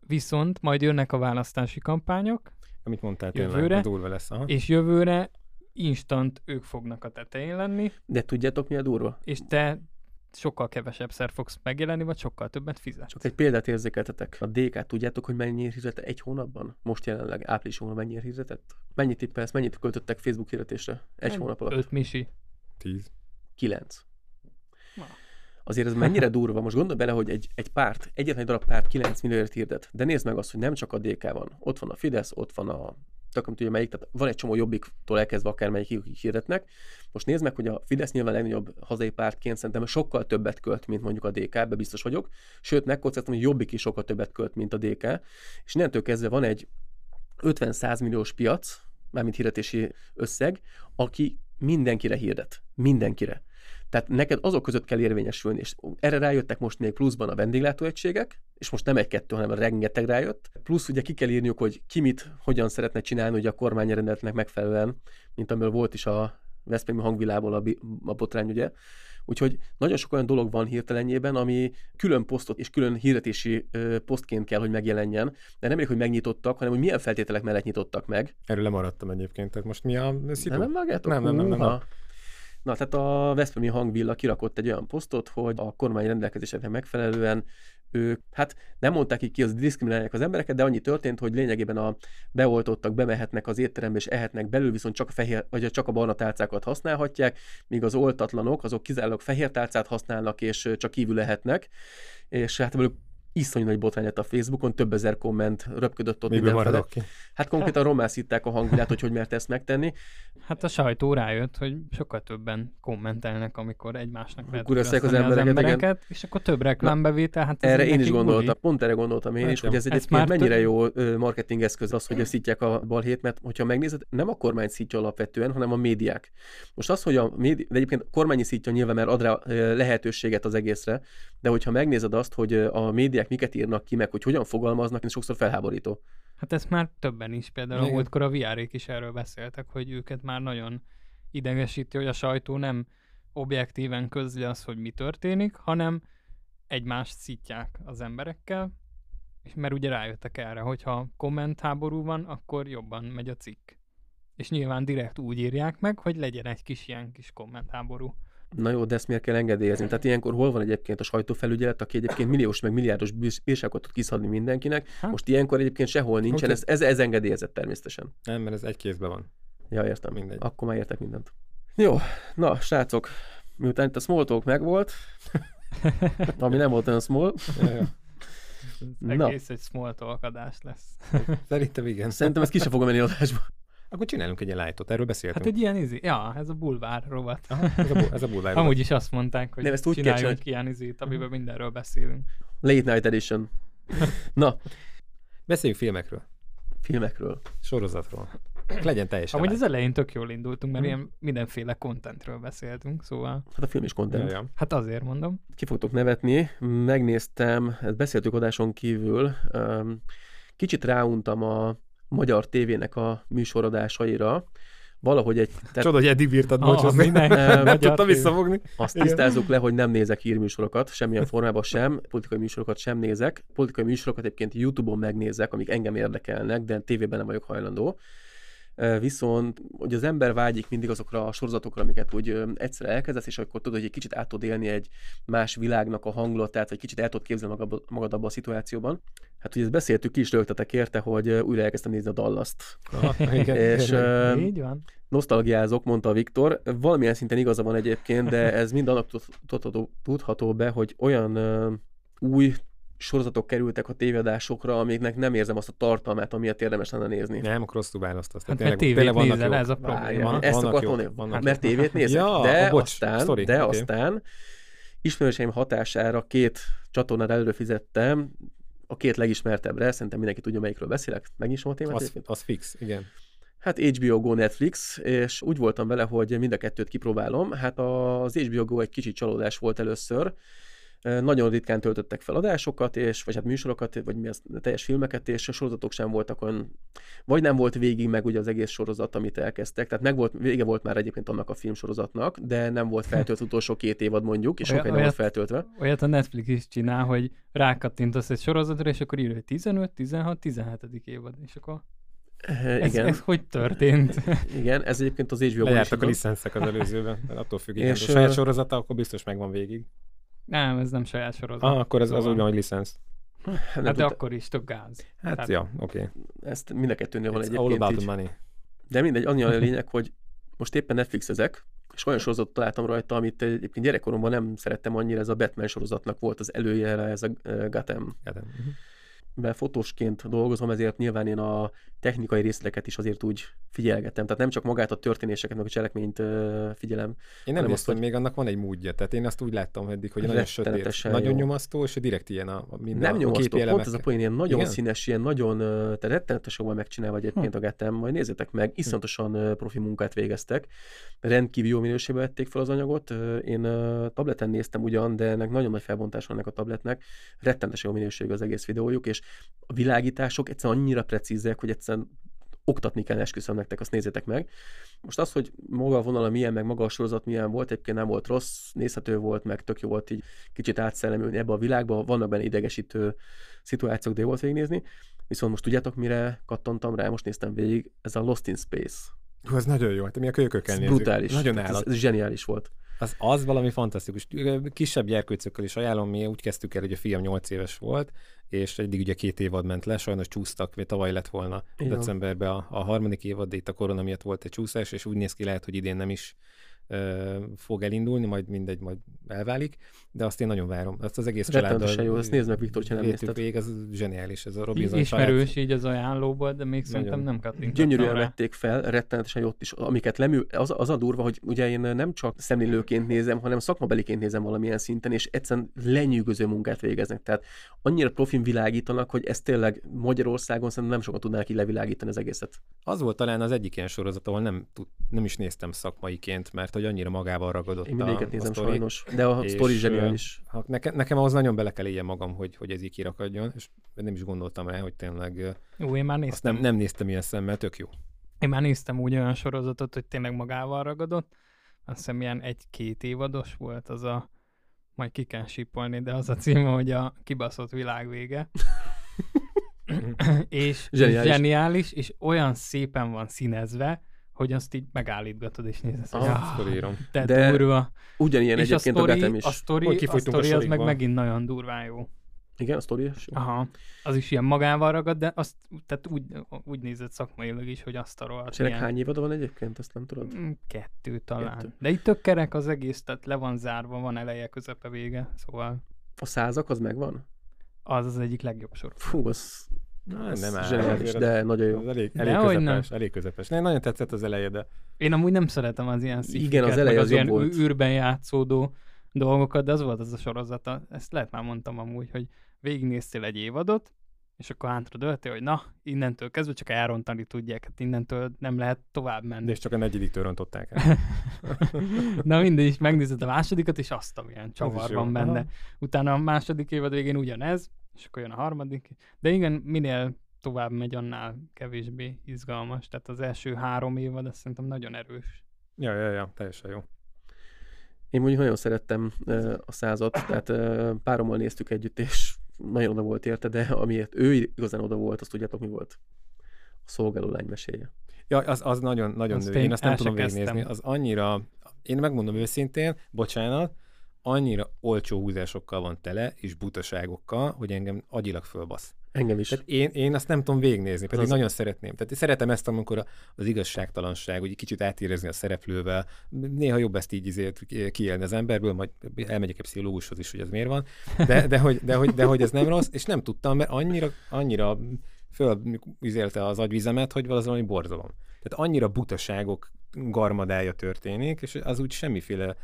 Viszont majd jönnek a választási kampányok, Amit mondtál, tényleg, Jövőre. durva lesz. Aha. és jövőre instant ők fognak a tetején lenni, de tudjátok mi a durva? és te sokkal kevesebb szer fogsz megjelenni, vagy sokkal többet fizetsz. Csak egy példát érzékeltetek. A DK tudjátok, hogy mennyire hirdetett egy hónapban? Most jelenleg április hónapban mennyire hirdetett? Mennyit tippelsz, mennyit költöttek Facebook hirdetésre? Egy hónap alatt? Öt misi. Tíz. Kilenc. Azért ez mennyire durva. Most gondolj bele, hogy egy, egy párt, egyetlen egy darab párt 9 millióért hirdet. De nézd meg azt, hogy nem csak a DK van. Ott van a Fidesz, ott van a tök nem tudja melyik, tehát van egy csomó jobbiktól elkezdve akármelyik akik hirdetnek. Most nézd meg, hogy a Fidesz nyilván legnagyobb hazai pártként szerintem sokkal többet költ, mint mondjuk a DK, ebbe biztos vagyok. Sőt, megkockáztam, hogy jobbik is sokkal többet költ, mint a DK. És innentől kezdve van egy 50-100 milliós piac, mármint hirdetési összeg, aki mindenkire hirdet. Mindenkire. Tehát neked azok között kell érvényesülni, és erre rájöttek most még pluszban a vendéglátóegységek, és most nem egy-kettő, hanem rengeteg rájött. Plusz ugye ki kell írniuk, hogy ki mit, hogyan szeretne csinálni, ugye a kormány rendeletnek megfelelően, mint amiből volt is a Veszprémi hangvilából a, a botrány, ugye. Úgyhogy nagyon sok olyan dolog van hirtelenjében, ami külön posztot és külön hirdetési ö, posztként kell, hogy megjelenjen, de nem elég, hogy megnyitottak, hanem hogy milyen feltételek mellett nyitottak meg. Erről lemaradtam egyébként. Tehát most mi a szitu? Nem, nem? Nem, nem, nem, nem, nem. Na, tehát a Veszprémi hangvilla kirakott egy olyan posztot, hogy a kormány rendelkezéseknek megfelelően ők, hát nem mondták így ki, az diszkriminálják az embereket, de annyi történt, hogy lényegében a beoltottak bemehetnek az étterembe és ehetnek belül, viszont csak a fehér, vagy csak a barna tálcákat használhatják, míg az oltatlanok, azok kizárólag fehér tálcát használnak, és csak kívül lehetnek. És hát iszonyú nagy botrány lett a Facebookon, több ezer komment röpködött ott Miből mindenfele. maradok ki? Hát konkrétan romászítták a hangvilát, hogy hogy mert ezt megtenni. Hát a sajtó rájött, hogy sokkal többen kommentelnek, amikor egymásnak lehet az ugrasztani embereket, igen. és akkor több reklámbevétel, hát Erre én is gondoltam, buli. pont erre gondoltam én Hát is, jó. hogy ez egyébként már mennyire több- jó ö, marketing eszköz az, hogy szítják a balhét, mert hogyha megnézed, nem a kormány szítja alapvetően, hanem a médiák. Most az, hogy a médi... de egyébként a kormány is szítja nyilván, mert ad rá lehetőséget az egészre, de hogyha megnézed azt, hogy a médiák miket írnak ki, meg hogy hogyan fogalmaznak, ez sokszor felháborító. Hát ezt már többen is, például a Igen. múltkor a VR-ék is erről beszéltek, hogy őket már nagyon idegesíti, hogy a sajtó nem objektíven közli azt, hogy mi történik, hanem egymást szítják az emberekkel, és mert ugye rájöttek erre, hogyha kommentháború van, akkor jobban megy a cikk. És nyilván direkt úgy írják meg, hogy legyen egy kis ilyen kis kommentháború. Na jó, de ezt miért kell engedélyezni? Tehát ilyenkor hol van egyébként a sajtófelügyelet, aki egyébként milliós meg milliárdos bírságot tud kiszabni mindenkinek? Hát. Most ilyenkor egyébként sehol nincsen, Oké. ez, ez, ez engedélyezett természetesen. Nem, mert ez egy kézben van. Ja, értem. Mindegy. Akkor már értek mindent. Jó, na, srácok, miután itt a small talk megvolt, ami nem volt olyan small, ja. Na. Egész egy small talk adás lesz. Szerintem igen. szerintem ezt ki sem fogom menni adásba. Akkor csinálunk egy ilyen lightot, erről beszéltünk. Hát egy ilyen izi, ja, ez a bulvár rovat. Aha, ez a, bu- ez a bulvár. Amúgy is azt mondták, hogy Nem, ezt úgy kell csináljunk ilyen izét, amiben mindenről beszélünk. Late Night Edition. Na, Beszéljünk filmekről, filmekről. sorozatról. Legyen teljesen Amúgy az elején tök jól indultunk, mert Mhm. ilyen mindenféle contentről beszéltünk, szóval Hát a film is content. Ja, ja. hát azért mondom. Ki fogtok nevetni. Megnéztem, ezt beszéltük adáson kívül, um, kicsit ráuntam a magyar tévének a műsorodásaira. Valahogy egy... Tehát Csoda, hogy eddig bírtad Ah, bocsozni. mindenki Nem tudtam visszafogni. Azt Igen. tisztázzuk le, hogy nem nézek hírműsorokat, semmilyen formában sem, politikai műsorokat sem nézek. Politikai műsorokat egyébként YouTube-on megnézek, amik engem érdekelnek, de tévében nem vagyok hajlandó. Viszont, hogy az ember vágyik mindig azokra a sorozatokra, amiket úgy egyszer elkezdesz, és akkor tudod, hogy egy kicsit át tudod élni egy más világnak a hangulatát, vagy kicsit el tudod képzelni magad, magad abban a szituációban. Hát ugye ezt beszéltük, ki is rögtetek érte, hogy újra elkezdtem nézni a Dallast. igen, és Így van. nosztalgiázok, mondta Viktor. Valamilyen szinten igaza van egyébként, de ez mind annak tudható, be, hogy olyan új sorozatok kerültek a tévedásokra, amiknek nem érzem azt a tartalmát, amiért érdemes lenne nézni. Nem, akkor rosszul választasz. Hát mert tévét nézel, ez a probléma. Van, ezt akartam mondani, vannak mert tévét nézek. ja, de bocs, aztán, story, de okay. aztán ismerőseim hatására két csatornát előfizettem, a két legismertebbre, szerintem mindenki tudja, melyikről beszélek. Megnyisom a témát? Az, az fix, igen. Hát HBO Go Netflix, és úgy voltam vele, hogy mind a kettőt kipróbálom. Hát az HBO Go egy kicsit csalódás volt először, nagyon ritkán töltöttek fel adásokat, és, vagy hát műsorokat, vagy mi az, teljes filmeket, és a sorozatok sem voltak olyan, vagy nem volt végig meg ugye az egész sorozat, amit elkezdtek, tehát meg volt, vége volt már egyébként annak a filmsorozatnak, de nem volt feltölt utolsó két évad mondjuk, és sokáig nem volt feltöltve. Olyat a Netflix is csinál, hogy rákattintasz egy sorozatra, és akkor írja, hogy 15, 16, 17. évad, és akkor ez, igen. Ez hogy történt? Igen, ez egyébként az HBO-ban Lejártak a licenszek az előzőben, attól függ, igen. És, a saját sorozata, akkor biztos megvan végig. Nem, ez nem saját sorozat. Ah, akkor ez szóval. az úgy van, hogy licensz. Hát, hát de akkor is tök gáz. Hát, Tehát... ja, oké. Okay. Ezt mind a kettőnél van egyébként all about így. money. De mindegy, annyi a lényeg, hogy most éppen Netflix ezek, és olyan sorozatot találtam rajta, amit egyébként gyerekkoromban nem szerettem annyira, ez a Batman sorozatnak volt az előjele, ez a Gotham. Gotham. Uh-huh be fotósként dolgozom, ezért nyilván én a technikai részleteket is azért úgy figyelgetem. Tehát nem csak magát a történéseket, meg a cselekményt figyelem. Én nem hiszem, hogy még annak van egy módja. Tehát én azt úgy láttam eddig, hogy nagyon sötét, jó. nagyon nyomasztó, és direkt ilyen a, a minden Nem a nyomasztó, pont ez a poén, ilyen nagyon Igen? színes, ilyen nagyon, tehát rettenetes jól megcsinálva egyébként hm. a Getem, majd nézzétek meg, hm. iszonyatosan hm. profi munkát végeztek. Rendkívül jó minőségben vették fel az anyagot. Én tableten néztem ugyan, de ennek nagyon nagy felbontás van ennek a tabletnek. Rettenetes jó minőségű az egész videójuk, és a világítások egyszerűen annyira precízek, hogy egyszerűen oktatni kell, esküszöm nektek, azt nézzétek meg. Most az, hogy maga a vonala milyen, meg maga a sorozat milyen volt, egyébként nem volt rossz, nézhető volt, meg tök jó volt így kicsit átszellemülni ebbe a világba, vannak benne idegesítő szituációk, de jó volt végignézni. Viszont most tudjátok, mire kattantam rá, most néztem végig, ez a Lost in Space. Hú, ez nagyon jó, hát mi a kölyökökkel nézzük. Brutális. Nagyon ez, ez, zseniális volt. Az, az valami fantasztikus. Kisebb gyerkőcökkel is ajánlom, mi úgy kezdtük el, hogy a fiam 8 éves volt, és eddig ugye két évad ment le, sajnos csúsztak, mert tavaly lett volna Igen. decemberben a, a harmadik évad, de itt a korona miatt volt egy csúszás, és úgy néz ki lehet, hogy idén nem is fog elindulni, majd mindegy, majd elválik, de azt én nagyon várom. Azt az egész családdal... jó, ezt nézd meg, Viktor, ha nem nézted. Végig, ez zseniális, ez a Robinson Ismerős család. így az ajánlóból, de még szerintem nem kattintottam Gyönyörűen vették fel, rettenetesen jó ott is, amiket lemű, az, az a durva, hogy ugye én nem csak szemlélőként nézem, hanem szakmabeliként nézem valamilyen szinten, és egyszerűen lenyűgöző munkát végeznek. Tehát annyira profin világítanak, hogy ezt tényleg Magyarországon szerintem nem sokat tudnák így levilágítani az egészet. Az volt talán az egyik ilyen sorozat, ahol nem, nem is néztem szakmaiként, mert hogy annyira magával ragadott Én mindegyiket nézem a sajnos, de a sztori zseniális. Nekem, nekem ahhoz nagyon bele kell éljen magam, hogy, hogy ez így kirakadjon, és nem is gondoltam rá, hogy tényleg Jó, én már néztem. nem, nem néztem ilyen szemmel, tök jó. Én már néztem úgy olyan sorozatot, hogy tényleg magával ragadott. Azt hiszem ilyen egy-két évados volt az a majd ki kell sipolni, de az a címe, hogy a kibaszott világ vége. és zseniális. zseniális, és olyan szépen van színezve, hogy azt így megállítgatod és nézed, hogy ah, ah, te De durva. ugyanilyen és egyébként a, story, a Betem is. A sztori, a sztori az meg megint nagyon durván jó. Igen, a sztori is jó. Aha, az is ilyen magával ragad, de azt tehát úgy, úgy nézett szakmailag is, hogy azt a rohadt. És ennek hány évad van egyébként, ezt nem tudod? Mm, kettő talán. Kettő. De itt tök kerek az egész, tehát le van zárva, van eleje, közepe, vége, szóval... A százak az megvan? Az az egyik legjobb sor. Fú, az Na, nem áll. Zseniális, de nagyon jó. elég, elég közepes, elég közepes. Ne, nagyon tetszett az eleje, de... Én amúgy nem szeretem az ilyen szifiket, Igen, az eleje az, az ilyen volt. űrben játszódó dolgokat, de az volt az a sorozata. Ezt lehet már mondtam amúgy, hogy végignéztél egy évadot, és akkor hátra döltél, hogy na, innentől kezdve csak elrontani tudják, hát innentől nem lehet tovább menni. De és csak a negyediktől rontották el. na mindegy, is megnézed a másodikat, és azt, amilyen csavar van benne. Aha. Utána a második évad végén ugyanez, és akkor jön a harmadik. De igen, minél tovább megy, annál kevésbé izgalmas. Tehát az első három évad, azt szerintem nagyon erős. Ja, ja, ja, teljesen jó. Én mondjuk nagyon szerettem uh, a százat, tehát uh, párommal néztük együtt, és nagyon oda volt érte, de amiért ő igazán oda volt, azt tudjátok mi volt? A szolgáló lány meséje. Ja, az, az nagyon, nagyon Azt nő. én Én azt nem tudom végignézni. Az annyira, én megmondom őszintén, bocsánat, annyira olcsó húzásokkal van tele, és butaságokkal, hogy engem agyilag fölbasz. Engem is. Tehát én, én azt nem tudom végignézni, pedig az- nagyon szeretném. Tehát én szeretem ezt, amikor az igazságtalanság, hogy kicsit átérezni a szereplővel. Néha jobb ezt így izért kiélni az emberből, majd elmegyek egy pszichológushoz is, hogy ez miért van. De, de, hogy, de, hogy, de hogy ez nem rossz, és nem tudtam, mert annyira, annyira fölüzélte az agyvizemet, hogy valami borzalom. Tehát annyira butaságok garmadája történik, és az úgy semmiféle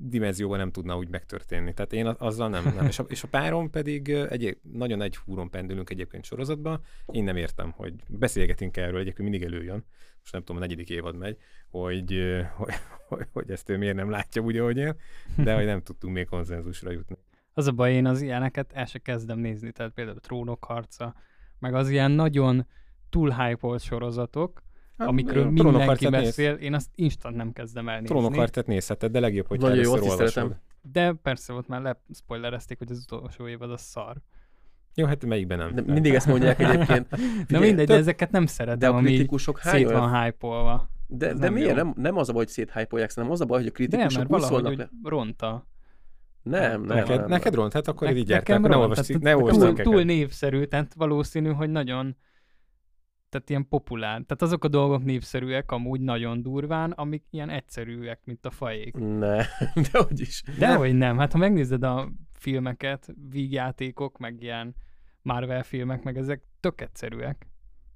dimenzióban nem tudna úgy megtörténni. Tehát én azzal nem. nem. És, a, és a párom pedig egy, nagyon egy húron pendülünk egyébként sorozatban. Én nem értem, hogy beszélgetünk erről, egyébként mindig előjön, most nem tudom, a negyedik évad megy, hogy, hogy, hogy, hogy ezt ő miért nem látja úgy, ahogy én, de hogy nem tudtunk még konzenzusra jutni. Az a baj, én az ilyeneket el se kezdem nézni, tehát például a Trónok harca, meg az ilyen nagyon túl hype sorozatok, amikről a mindenki trónokharcát néz. beszél, én azt instant nem kezdem elnézni. Trónokharcát nézheted, de legjobb, hogy Nagyon jó, először azt is olvasod. De persze ott már lespoilerezték, hogy az utolsó évad az szar. Jó, hát melyikben nem? De Nem. mindig ezt mondják egyébként. Na mindegy, de ezeket nem De szeretem, a ami így kritikusok hány szét van hype-olva. De, ez de nem miért? jó. Nem, nem az a baj, hogy széthypolják, hanem az a baj, hogy a De, kritikusok mert szólnak hogy le. ronta. Nem, nem, Neked, nem, neked nem. ront? Hát akkor Ne- így akkor ne olvasd, ne olvasd túl, túl népszerű, tehát valószínű, hogy nagyon tehát ilyen populár. Tehát azok a dolgok népszerűek amúgy nagyon durván, amik ilyen egyszerűek, mint a fajék. Ne, de hogy is. Dehogy nem, hát ha megnézed a filmeket, vígjátékok, meg ilyen Marvel filmek, meg ezek tök egyszerűek.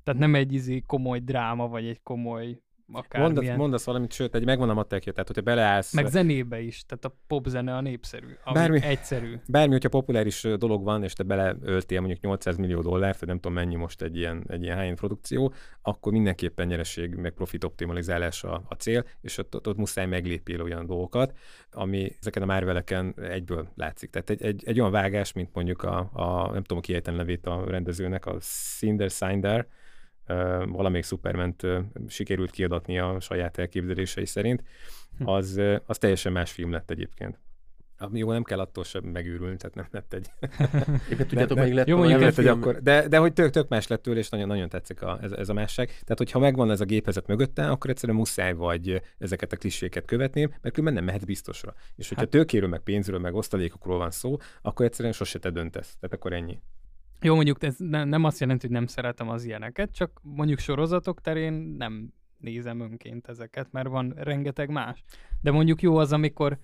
Tehát nem egy izé komoly dráma, vagy egy komoly akármilyen. Mondasz, mondasz valamit, sőt, egy megvan a matekja, tehát hogyha beleállsz, Meg zenébe is, tehát a popzene a népszerű, ami Bármi- egyszerű. bármi, hogyha populáris dolog van, és te beleöltél mondjuk 800 millió dollárt, vagy nem tudom mennyi most egy ilyen, egy ilyen high produkció, akkor mindenképpen nyereség, meg profit optimalizálás a, a cél, és ott, ott, ott muszáj meglépél olyan dolgokat, ami ezeken a márveleken egyből látszik. Tehát egy, egy, egy olyan vágás, mint mondjuk a, a nem tudom, ki ejten nevét a rendezőnek, a Cinder Sinder, valamelyik Superment sikerült kiadatni a saját elképzelései szerint, Hm. az, az teljesen más film lett egyébként. Jó, nem kell attól sem megőrülni, tehát nem lett egy... Éppen tudjátok, melyik lett Jó, nem lett egy akkor, de, de hogy tök, tök más lett tőle, és nagyon, nagyon tetszik a, ez, ez, a másság. Tehát, hogyha megvan ez a gépezet mögötte, akkor egyszerűen muszáj vagy ezeket a kliséket követni, mert különben nem mehetsz biztosra. És hogyha Hát- tőkéről, meg pénzről, meg osztalékokról van szó, akkor egyszerűen sose te döntesz. Tehát akkor ennyi. Jó, mondjuk ez ne, nem azt jelenti, hogy nem szeretem az ilyeneket, csak mondjuk sorozatok terén nem nézem önként ezeket, mert van rengeteg más. De mondjuk jó az, amikor,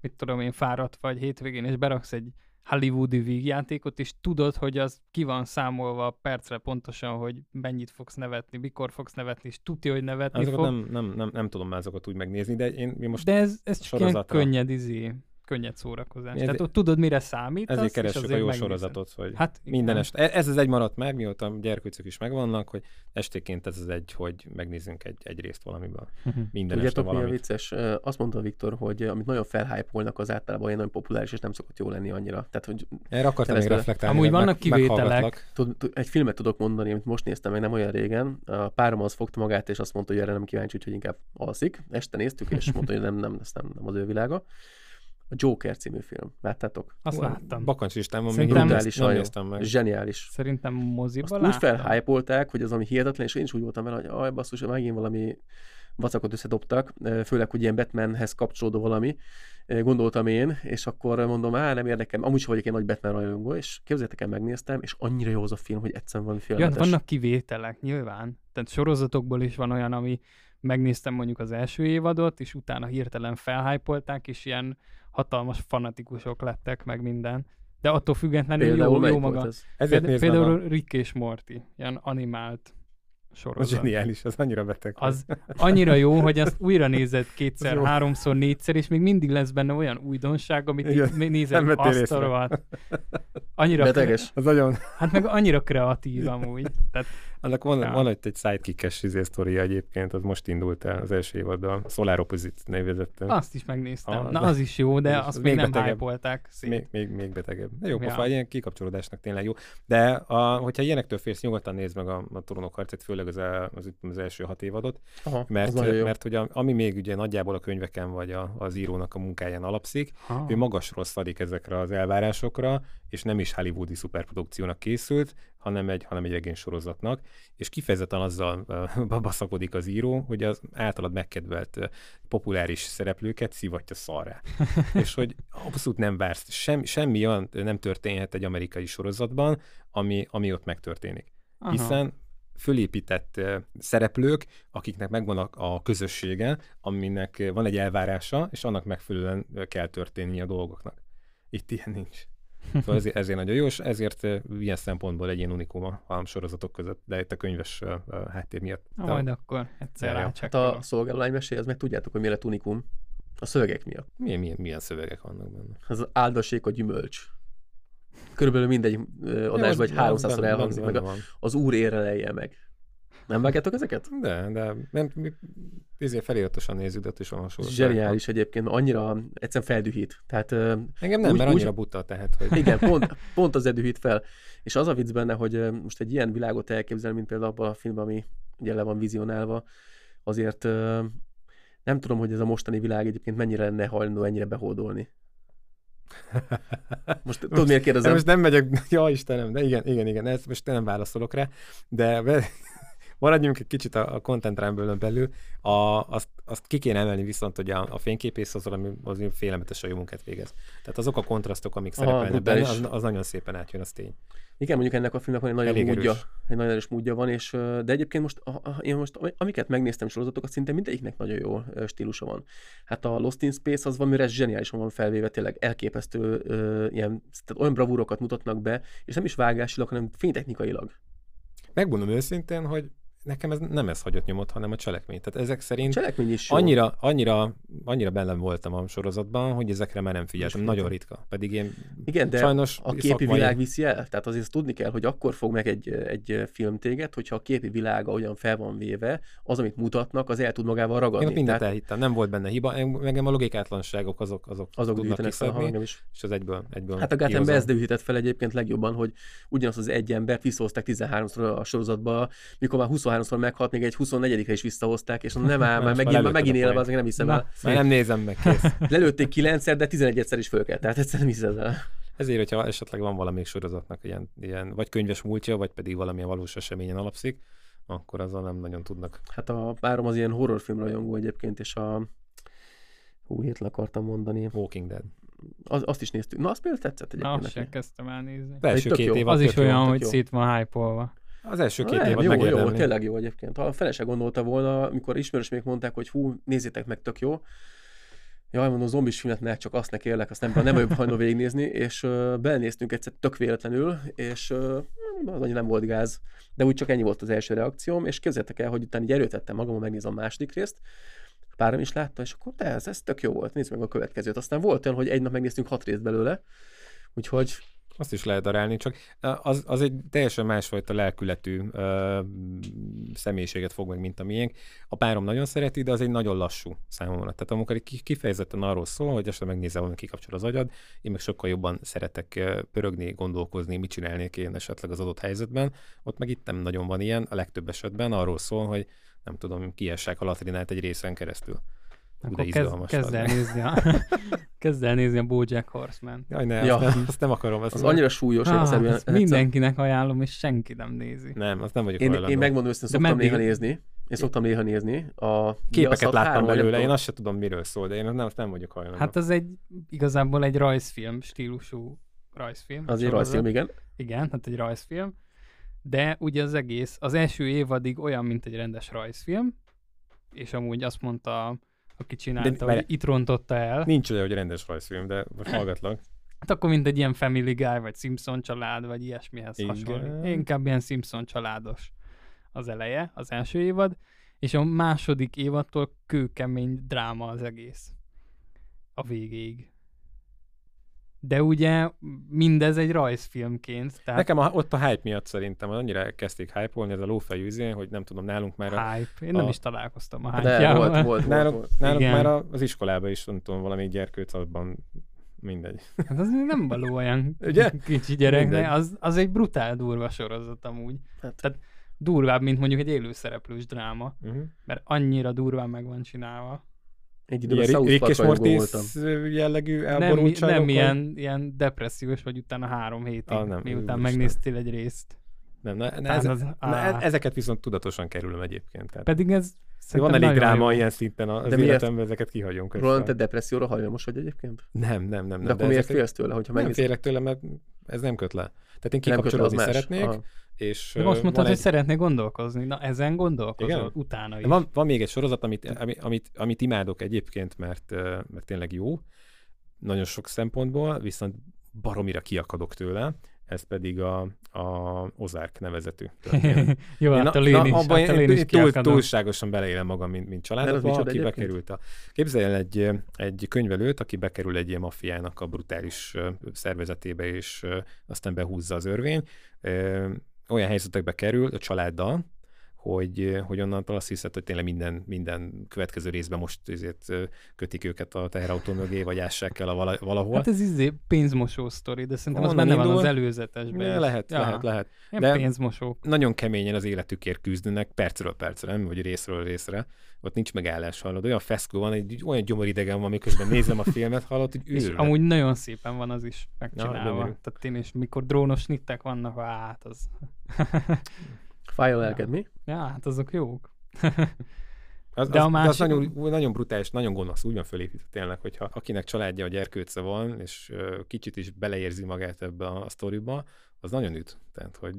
mit tudom én, fáradt vagy hétvégén, és beraksz egy hollywoodi vígjátékot, és tudod, hogy az ki van számolva percre pontosan, hogy mennyit fogsz nevetni, mikor fogsz nevetni, és tudja, hogy nevetni Azokat fog. nem, nem, nem, nem tudom már azokat úgy megnézni, de én, én most De ez, ez csak ilyen sorozatra. könnyed izé, könnyed szórakozás. Ezért- Tehát ott tudod, mire számít. ezért és keressük a jó megnézed. sorozatot, hogy Hát minden este. Ez az egy maradt meg, mióta a gyerkőcök is megvannak, hogy estéként ez az egy, hogy megnézzünk egy, egy részt valamiből. Minden este Tudjátok, mi a valamit. vicces? Azt mondta Viktor, hogy amit nagyon felhypolnak, az általában olyan nagyon populáris, és nem szokott jó lenni annyira. Tehát, hogy Erre akartam még reflektálni. Amúgy vannak kivételek. meghallgatlak. tud, tud, egy filmet tudok mondani, amit most néztem meg nem olyan régen. A párom az fogta magát, és azt mondta, hogy erre nem kíváncsi, úgyhogy inkább alszik. Este néztük, és mondta, hogy nem, nem, ez nem, nem az ő világa. A Joker című film. Láttátok? Azt láttam. Bakancs listán van, még Szerintem- nem, néztem meg. Zseniális. Szerintem moziba Azt úgy láttam. felhypolták, hogy az ami hihetetlen, és én is úgy voltam vele, hogy aj, basszus, megint valami vacakot összedobtak, főleg, hogy ilyen Batmanhez kapcsolódó valami, gondoltam én, és akkor mondom, á, nem érdekel, amúgy sem vagyok egy nagy Batman rajongó, és képzeljétek el, megnéztem, és annyira jó az a film, hogy egyszerűen valami Ja, hát félelmetes. vannak kivételek, nyilván. Tehát sorozatokból is van olyan, ami megnéztem mondjuk az első évadot, és utána hirtelen felhypolták, és ilyen hatalmas fanatikusok lettek, meg minden. De attól függetlenül Például jó, jó maga. ez? Ezért Például, nézem például Rick és Morty, ilyen animált a... sorozat. Zseniális, az annyira beteg. Az annyira jó, hogy azt újra nézed kétszer, Az háromszor, négyszer, és még mindig lesz benne olyan újdonság, amit Igen, így nézed, azt a rohadt. Annyira, Beteges. Az nagyon, hát meg annyira kreatív amúgy. Tehát annak van, Ja. van egy, egy sidekick-es izé sztoria egyébként, az most indult el az első évaddal, Solar Opposite nevezettem. Azt is megnéztem. Ah, Na, az is jó, de az azt még még nem hype-olták. Még, még, még betegebb. De jó, Ja. pofa, ilyen kikapcsolódásnak tényleg jó. De a, hogyha ilyenektől félsz, nyugodtan nézd meg a, a Trónok harcát, főleg az, az, az első hat évadot, Aha, mert, mert hogy a, ami még ugye nagyjából a könyveken vagy a, az írónak a munkáján alapszik, Ha. ő magasról szadik ezekre az elvárásokra, és nem is hollywoodi szuperprodukciónak készült, hanem egy, hanem egy regény sorozatnak, és kifejezetten azzal uh, baszakodik az író, hogy az általad megkedvelt populáris szereplőket szivatja szarrá. és hogy abszolút nem vársz, sem, semmi olyan nem történhet egy amerikai sorozatban, ami, ami ott megtörténik. Aha. Hiszen fölépített szereplők, akiknek megvan a, a közössége, aminek van egy elvárása, és annak megfelelően kell történni a dolgoknak. Itt ilyen nincs. Szóval ezért, ezért nagyon jó, és ezért ilyen szempontból egy ilyen unikum a sorozatok között, de itt a könyves háttér miatt. Ah, majd akkor egyszer Hát a szolgálólány mesél, meg tudjátok, hogy mi lett unikum. A szövegek miatt. Milyen, milyen, milyen szövegek vannak benne? Az áldassék a gyümölcs. Körülbelül mindegy adásban vagy 300-szor elhangzik, meg a, az úr érelelje meg. Nem vágjátok ezeket? De, de nem, mi ezért feliratosan nézzük, de ott is van hasonló. Zseniális egyébként, annyira egyszerűen feldühít. Tehát, Engem nem, úgy, mert annyira úgy, buta, tehát. Hogy... Igen, pont, pont az edühít fel. És az a vicc benne, hogy most egy ilyen világot elképzel, mint például abban a filmben, ami ugye le van vizionálva, azért nem tudom, hogy ez a mostani világ egyébként mennyire lenne hajlandó ennyire behódolni. Most tudod, miért kérdezem? Most nem megyek, ja Istenem, de igen, igen, igen, ezt most nem válaszolok rá, de maradjunk egy kicsit a, a content rámből belül, a, azt, azt ki kéne emelni viszont, hogy a, a fényképész az valami, az félelmetes a jó munkát végez. Tehát azok a kontrasztok, amik Aha, szerepelnek benne, az, az, nagyon szépen átjön, az tény. Igen, mondjuk ennek a filmnek van egy nagyon módja, egy nagyon erős módja van, és, de egyébként most, a, a, én most, amiket megnéztem sorozatok, az szinte mindegyiknek nagyon jó stílusa van. Hát a Lost in Space az valamire zseniálisan van felvéve, tényleg elképesztő ilyen, tehát olyan bravúrokat mutatnak be, és nem is vágásilag, hanem fénytechnikailag. Megmondom őszintén, hogy nekem ez nem ez hagyott nyomot, hanem a cselekmény. Tehát ezek szerint cselekmény is jó. annyira, annyira, annyira benne voltam a sorozatban, hogy ezekre már nem figyeltem. Most Nagyon ritka. Pedig én Igen, de sajnos a képi szakmai... világ viszi el. Tehát azért tudni kell, hogy akkor fog meg egy, egy film téged, hogyha a képi világa olyan fel van véve, az, amit mutatnak, az el tud magával ragadni. Én mindent Tehát... elhittem, nem volt benne hiba. Engem a logikátlanságok azok, azok, azok tudnak kiszedni, is. és az egyből, egyből Hát a Gátem ez fel egyébként legjobban, hogy ugyanazt az egy embert visszahozták 13-szor a sorozatba, mikor már 20 23-szor meghalt, még egy 24-re is visszahozták, és nem áll, már megint, már megint élve, azért nem hiszem el. Már nem nézem meg, kész. Lelőtték 9-szer, de 11-szer is föl kell, tehát egyszerűen nem hiszem el. Ezért, hogyha esetleg van valami sorozatnak ilyen, ilyen vagy könyves múltja, vagy pedig valamilyen valós eseményen alapszik, akkor azzal nem nagyon tudnak. Hát a párom az ilyen horrorfilm rajongó egyébként, és a hú, hét akartam mondani. Walking Dead. Az, azt is néztük. Na, azt például tetszett egyébként. Na, azt sem kezdtem elnézni. Első két év Az is olyan, hogy szét van hype az első két évad jó, jó, tényleg jó egyébként. Ha a feleség gondolta volna, amikor ismerős még mondták, hogy hú, nézzétek meg, tök jó. Jaj, mondom, zombis filmet ne, csak azt ne kérlek, azt nem, nem vagyok hajlandó végignézni, és uh, belnéztünk egyszer tök véletlenül, és uh, az annyi nem volt gáz, de úgy csak ennyi volt az első reakcióm, és képzeljétek el, hogy utána így erőtettem magam, megnézem a második részt, párom is látta, és akkor de ez, ez tök jó volt, nézd meg a következőt. Aztán volt olyan, hogy egy nap megnéztünk hat részt belőle, úgyhogy azt is lehet darálni, csak az, az egy teljesen másfajta lelkületű ö, személyiséget fog meg, mint a miénk. A párom nagyon szereti, de az egy nagyon lassú számomra. Tehát amikor kifejezetten arról szól, hogy esetleg megnézel, hogy kikapcsol az agyad, én meg sokkal jobban szeretek pörögni, gondolkozni, mit csinálnék én esetleg az adott helyzetben. Ott meg itt nem nagyon van ilyen, a legtöbb esetben arról szól, hogy nem tudom, kiessák a latrinát egy részen keresztül. Akkor kezd, kezd, el nézni a, kezd el nézni a Bojack Horseman. Jaj, ne, ja. azt, nem, azt nem akarom. Azt az nem. annyira súlyos. Ah, egyszerűen, ezt mindenkinek ajánlom, és senki nem nézi. Nem, azt nem vagyok Én, én megmondom őszintén, szoktam meddig... néha nézni. Én szoktam néha nézni. A Képeket láttam belőle, én azt sem tudom, miről szól, de én nem, azt nem vagyok hajlandó. Hát az egy, igazából egy rajzfilm stílusú rajzfilm. Az egy rajzfilm, igen. Igen, hát egy rajzfilm. De ugye az egész, az első évadig olyan, mint egy rendes rajzfilm, és amúgy azt mondta aki csinálta, de, hogy itt rontotta el. Nincs olyan, hogy rendes rajzfilm, de most hallgatlak. Hát akkor mint egy ilyen Family Guy, vagy Simpson család, vagy ilyesmihez Igen. hasonló. Inkább ilyen Simpson családos az eleje, az első évad, és a második évadtól kőkemény dráma az egész. A végéig. De ugye mindez egy rajzfilmként. Tehát... Nekem a, ott a hype miatt szerintem annyira elkezdték hype-olni ez a lófejű izé, hogy nem tudom, nálunk már a... Hype? Én a... nem is találkoztam a hype volt, volt, volt, nálunk, volt. nálunk már az iskolában is, nem tudom, valami gyerkőc abban mindegy. Hát az nem való olyan Ugye? kicsi gyerek, de az, az egy brutál durva sorozat amúgy. Hát. Tehát durvább, mint mondjuk egy élőszereplős dráma, uh-huh. mert annyira durván meg van csinálva. Egy időben South Rick és Morty jellegű elborultságok? Nem, nem ilyen, ilyen depressziós vagy utána három hétig, ah, nem, miután megnéztél egy részt. Nem, ne, ne, Tán ez, az- na, ezeket viszont tudatosan kerülöm egyébként. Tehát Pedig ez van szerintem elég nagyon dráma jó. ilyen szinten az De életemben, ezeket kihagyom közben. Roland, te depresszióra hajlamos vagy egyébként? Nem, nem, nem. De, nem akkor miért ezeket- félsz tőle, hogyha Nem megnéz? félek tőle, mert ez nem köt le. Tehát én Nem kikapcsolódni szeretnék, Aha. És De most mondtad, van hogy egy, szeretnék gondolkozni. Na, ezen gondolkozol Igen? utána is. van, van még egy sorozat, amit, ami- amit, amit imádok egyébként, mert, mert tényleg jó, nagyon sok szempontból, viszont baromira kiakadok tőle, ez pedig a, a Ozark nevezetű. jó, Én hát a- lén is, abban hát a én lén is túl, túlságosan beleélem magam, mint, mint micsoda aki egyébként? bekerült a... Képzelj el egy, egy könyvelőt, aki bekerül egy ilyen maffiának a brutális szervezetébe, és aztán behúzza az örvény. Olyan helyzetekbe kerül a családdal, hogy, hogy onnantól azt hiszed, hogy tényleg minden, minden következő részben most ezért kötik őket a teherautó mögé, vagy ássák el a vala, valahol. Hát ez izé pénzmosó sztori, de szerintem az benne van az előzetesben. Ja, lehet, ja, lehet, lehet. Ilyen De- pénzmosók. nagyon keményen az életükért küzdenek, percről percre, nem, vagy részről részre. Ott nincs megállás, hallod. Olyan feszkó van, egy olyan gyomoridegen van, miközben nézem a filmet, hallod, hogy őrület. amúgy nagyon szépen van az is megcsinálva. gyönyörű. Tehát én is, mikor drónos nittek vannak, hát az... Fáj a lelked, mi? ja, hát azok jók. Az, De az, a de az másik- nagyon, nagyon brutális, nagyon gonosz, úgy van fölépítve tényleg, hogyha akinek családja a gyerkőce van, és ö, kicsit is beleérzi magát ebbe a, a sztoriba, az nagyon üt. Tehát, hogy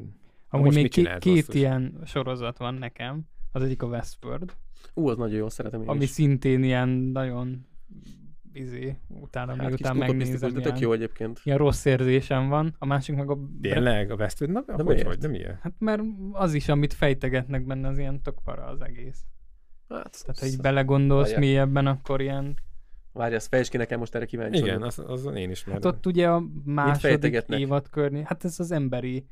Amúgy most még mit két, két ilyen sorozat van nekem. Az egyik a Westworld, Ú, az nagyon jó, szeretem én ami is. szintén ilyen nagyon izé, utána Hát, még kicsit utána utopisztikus, megnézem, de tök jó egyébként. ilyen rossz érzésem van. A másik meg a... tényleg a Westwood, na, de hogy miért? vagy, de miért? Hát mert az is, amit fejtegetnek benne, az ilyen tök para az egész. Hát, Tehát, ha így belegondolsz Várjál. mélyebben, akkor ilyen... Várj, ezt fejtsd ki nekem most erre kíváncsi Igen, az, az én is. Hát ott ugye a második évad körné, hát ez az emberi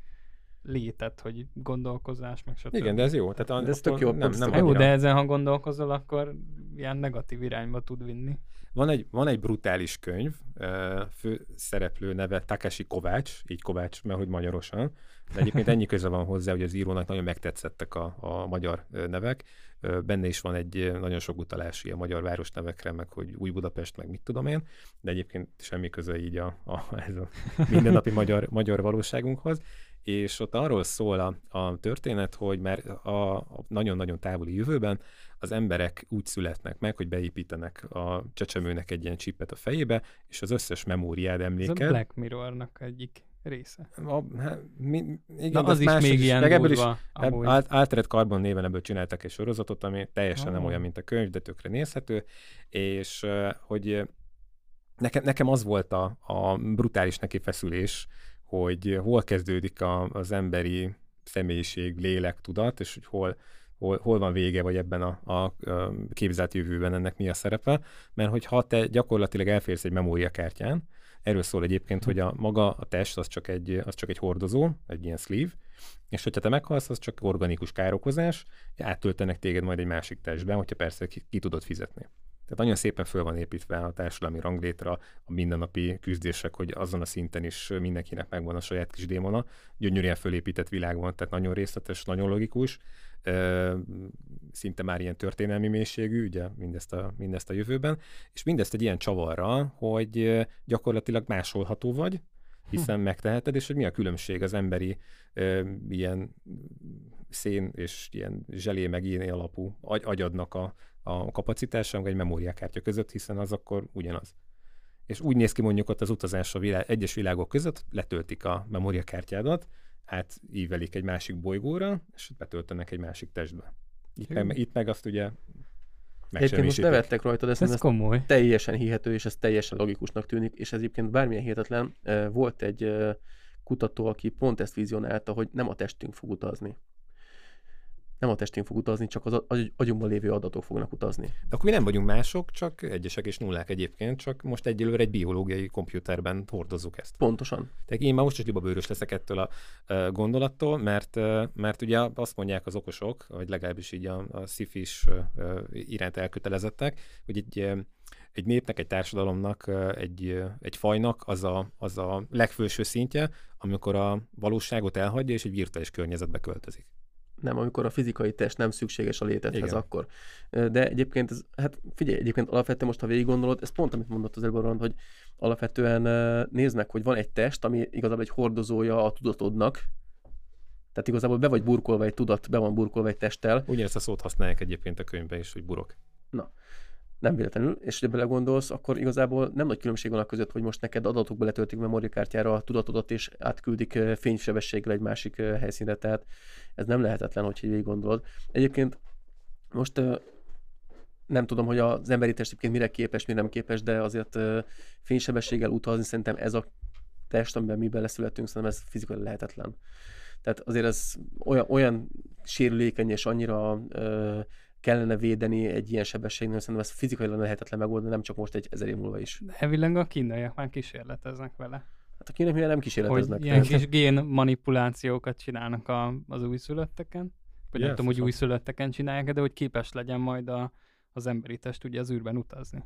létet, hogy gondolkozás, meg stb. Igen, de ez jó. Tehát De ez tök jó, Nem, nem Hát jó, de ezen, ha gondolkozol, akkor ilyen negatív irányba tud vinni. Van egy, van egy brutális könyv, fő szereplő neve Takeshi Kovács, így Kovács, mert hogy magyarosan, de egyébként ennyi köze van hozzá, hogy az írónak nagyon megtetszettek a, a magyar nevek. Benne is van egy nagyon sok utalás ilyen magyar városnevekre, meg hogy Új Budapest, meg mit tudom én, de egyébként semmi köze így a, a, ez a mindennapi magyar, magyar valóságunkhoz. És ott arról szól a, a történet, hogy már a, a nagyon-nagyon távoli jövőben az emberek úgy születnek meg, hogy beépítenek a csecsemőnek egy ilyen csipet a fejébe, és az összes memóriád, Ez a. Black Mirrornak egyik része. A, hát, mi, igen, Na, de az is még ilyen ebből is, durva, eb- amúgy. Alt- Altered Carbon néven ebből csináltak egy sorozatot, ami teljesen nem Ah. olyan, mint a könyv, de tökre nézhető, és uh, hogy uh, nekem, nekem az volt a, a brutális neki feszülés, hogy hol kezdődik a, az emberi személyiség, lélek, tudat, és hogy hol, hol, hol van vége, vagy ebben a, a, képzelt jövőben ennek mi a szerepe, mert hogyha te gyakorlatilag elférsz egy memóriakártyán, erről szól egyébként, hogy a maga a test az csak egy, az csak egy hordozó, egy ilyen sleeve, és hogyha te meghalsz, az csak organikus károkozás, áttöltenek téged majd egy másik testben, hogyha persze ki, ki tudod fizetni. Tehát nagyon szépen föl van építve a társadalmi ranglétra, a mindennapi küzdések, hogy azon a szinten is mindenkinek megvan a saját kis démona. Gyönyörűen fölépített világ van, tehát nagyon részletes, nagyon logikus, szinte már ilyen történelmi mélységű, ugye mindezt a, mindezt a jövőben, és mindezt egy ilyen csavarral, hogy gyakorlatilag másolható vagy, hiszen megteheted, és hogy mi a különbség az emberi ö, ilyen szén és ilyen zselé meg ilyen alapú agy, agyadnak a, a kapacitása, meg egy memóriakártya között, hiszen az akkor ugyanaz. És úgy néz ki mondjuk ott az utazás a világ, egyes világok között, letöltik a memóriakártyádat, átívelik egy másik bolygóra, és betöltenek egy másik testbe. Itt, Hű. meg, itt meg azt ugye Egyébként most nevettek rajta, de Ez ez komoly. teljesen hihető, és ez teljesen logikusnak tűnik, és ez egyébként bármilyen hihetetlen. eh, Volt egy eh, kutató, aki pont ezt vizionálta, hogy nem a testünk fog utazni. Nem a testünk fog utazni, csak az agy- agyunkban lévő adatok fognak utazni. De akkor mi nem vagyunk mások, csak egyesek és nullák egyébként, csak most egyelőre egy biológiai komputerben hordozzuk ezt. Pontosan. Tehát én már most is libabőrös leszek ettől a gondolattól, mert, mert ugye azt mondják az okosok, vagy legalábbis így a, a szifis iránt elkötelezettek, hogy egy, egy népnek, egy társadalomnak, egy, egy fajnak az a, az a legfőső szintje, amikor a valóságot elhagyja, és egy virtuális környezetbe költözik. Nem, amikor a fizikai test nem szükséges a létedhez, Igen. akkor. De egyébként, ez, hát figyelj, egyébként alapvetően most, ha végig gondolod, ez pont, amit mondott az előbb hogy alapvetően nézd meg, hogy van egy test, ami igazából egy hordozója a tudatodnak, Tehát igazából be vagy burkolva egy tudat, be van burkolva egy testtel. Ugyanezt a szót használják egyébként a könyvben is, hogy burok. Nem véletlenül, és ha belegondolsz, akkor igazából nem nagy különbség van a között, hogy most neked adatokba letöltik memóriakártyára a tudatodat, és átküldik fénysebességgel egy másik helyszínre, tehát ez nem lehetetlen, hogy így gondolod. Egyébként most nem tudom, hogy az emberi test mire képes, mire nem képes, de azért fénysebességgel utazni szerintem ez a test, amiben mi beleszületünk, szerintem ez fizikai lehetetlen. Tehát azért ez olyan, olyan sérülékeny és annyira ö, kellene védeni egy ilyen sebességnél, szerintem ez fizikailag lehetetlen megoldani, nem csak most egy ezer év múlva is. De elvileg a kínaiak már kísérleteznek vele. Hát a kínaiak nem Hogy kísérleteznek. ilyen tehát- kis gén manipulációkat csinálnak a, az újszülötteken. Vagy nem Yes, tudom, hogy újszülötteken csinálják, de hogy képes legyen majd a, az emberi test ugye az űrben utazni.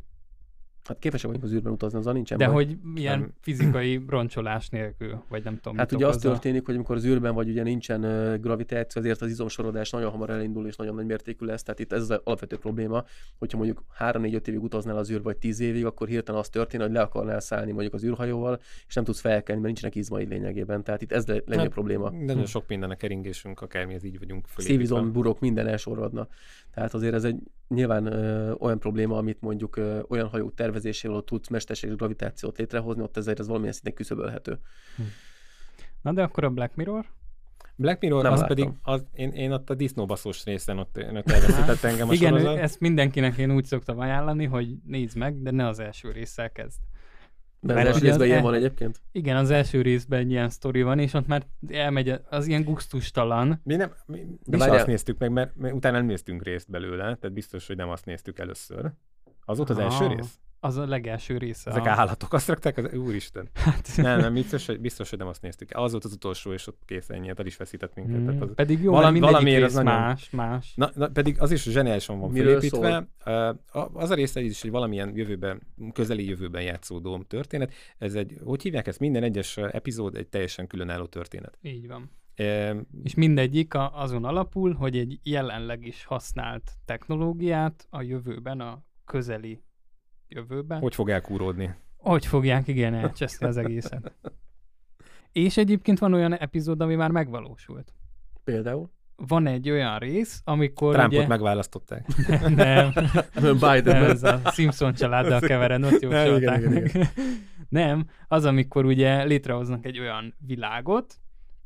Hát képesek vagyunk az űrben utazni, azzal nincsen De baj. hogy ilyen Nem. fizikai roncsolás nélkül, vagy nem tudom, Hát mit ugye az történik, hogy amikor az űrben vagy, ugye nincsen uh, gravitáció, ezért az izomsorodás nagyon hamar elindul, és nagyon nagy mértékű lesz. Tehát itt ez az alapvető probléma, hogyha mondjuk 3-4-5 évig utaznál az űr, vagy 10 évig, akkor hirtelen az történik, hogy le akarnál szállni mondjuk az űrhajóval, és nem tudsz felkelni, mert nincsenek izmai lényegében. Tehát itt ez le- legnagyobb Hát, probléma. Nagyon sok minden a keringésünk, akármi, ez így vagyunk. Szívizom, burok, minden elsorvadna. Tehát azért ez egy nyilván ö, olyan probléma, amit mondjuk ö, olyan hajók tervezésével tudsz mesterséges gravitációt létrehozni, ott ezért ez valamilyen szinten küszöbölhető. Na de akkor a Black Mirror? Black Mirror, Nem az láttam. pedig, az, én, én ott a disznóbaszós részen ott, ott elveszített engem a Igen, sorozat. ezt mindenkinek én úgy szoktam ajánlani, hogy nézd meg, de ne az első résszel kezd. Mert az Mert az részben ilyen e- van egyébként. Igen, az első részben egy ilyen sztori van, és ott már elmegy az ilyen gusztustalan. Mi nem, mi, mi De várjál. azt néztük meg, mert, mert utána nem néztünk részt belőle, tehát biztos, hogy nem azt néztük először. Az volt az első rész? Az a legelső része. Ezek a... állatok, azt rakták, az úristen. Hát, Nem, nem, biztos, hogy, biztos, hogy nem azt néztük. Az volt az utolsó, és ott kész ennyi, hát el is veszített minket. Tehát az, Mm, Pedig jó, valami- valamiért rész az nagyon- más, más. Na, na, pedig az is zseniálisan van Miről felépítve. A- Az a része is, hogy valamilyen jövőben, közeli jövőben játszódó történet. Ez egy, hogy hívják ezt? Minden egyes epizód egy teljesen különálló történet. Így van. És mindegyik a, azon alapul, hogy egy jelenleg is használt technológiát a jövőben, a közeli jövőben, hogy, fog elkúródni? hogy fogják igen elcseszni az egészet. És egyébként van olyan epizód, ami már megvalósult. Például. Van egy olyan rész, amikor Trumpot ugye... megválasztották. Nem, Biden. nem, ez a Simpson családdal kevered, ott Nem, igen, igen, meg. Nem, az, amikor ugye létrehoznak egy olyan világot,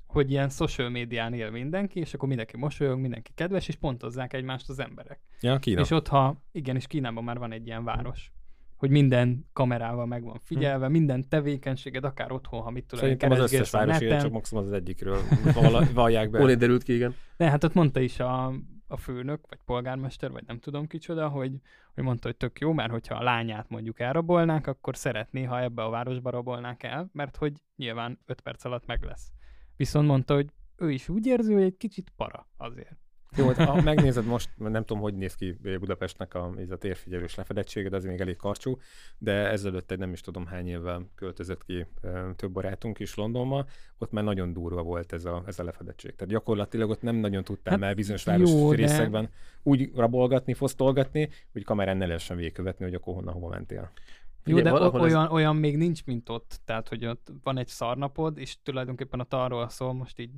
hogy ilyen social médián él mindenki, és akkor mindenki mosolyog, mindenki kedves, és pontozzák egymást az emberek. Ja, Kína. És ott, ha, igen, és Kínában már van egy ilyen város, hogy minden kamerával meg van figyelve, minden tevékenységed, akár otthon, ha mit tudom, én, Szerintem az összes város ilyen, csak maximum az egyikről vallják be. Hol derült ki, igen. De hát ott mondta is a, a főnök, vagy polgármester, vagy nem tudom kicsoda, hogy, hogy mondta, hogy tök jó, mert hogyha a lányát mondjuk elrabolnák, akkor szeretné, ha ebbe a városba rabolnák el, mert hogy nyilván 5 perc alatt meg lesz. Viszont mondta, hogy ő is úgy érzi, hogy egy kicsit para azért. Jó, hát, ha megnézed most, nem tudom, hogy néz ki Budapestnek a, ez a térfigyelős lefedettsége, de az még elég karcsú, de ezelőtt egy nem is tudom hány évvel költözött ki több barátunk is Londonba, ott már nagyon durva volt ez a, ez a lefedettség. Tehát gyakorlatilag ott nem nagyon tudtál Hát már bizonyos város jó, de- részekben úgy rabolgatni, fosztolgatni, hogy kamerán ne lehessen végigkövetni, hogy akkor honnan hova mentél. Jó, Ugye, de valahol ez- olyan, olyan még nincs, mint ott. Tehát, hogy ott van egy szarnapod, és tulajdonképpen ott arról szól, most így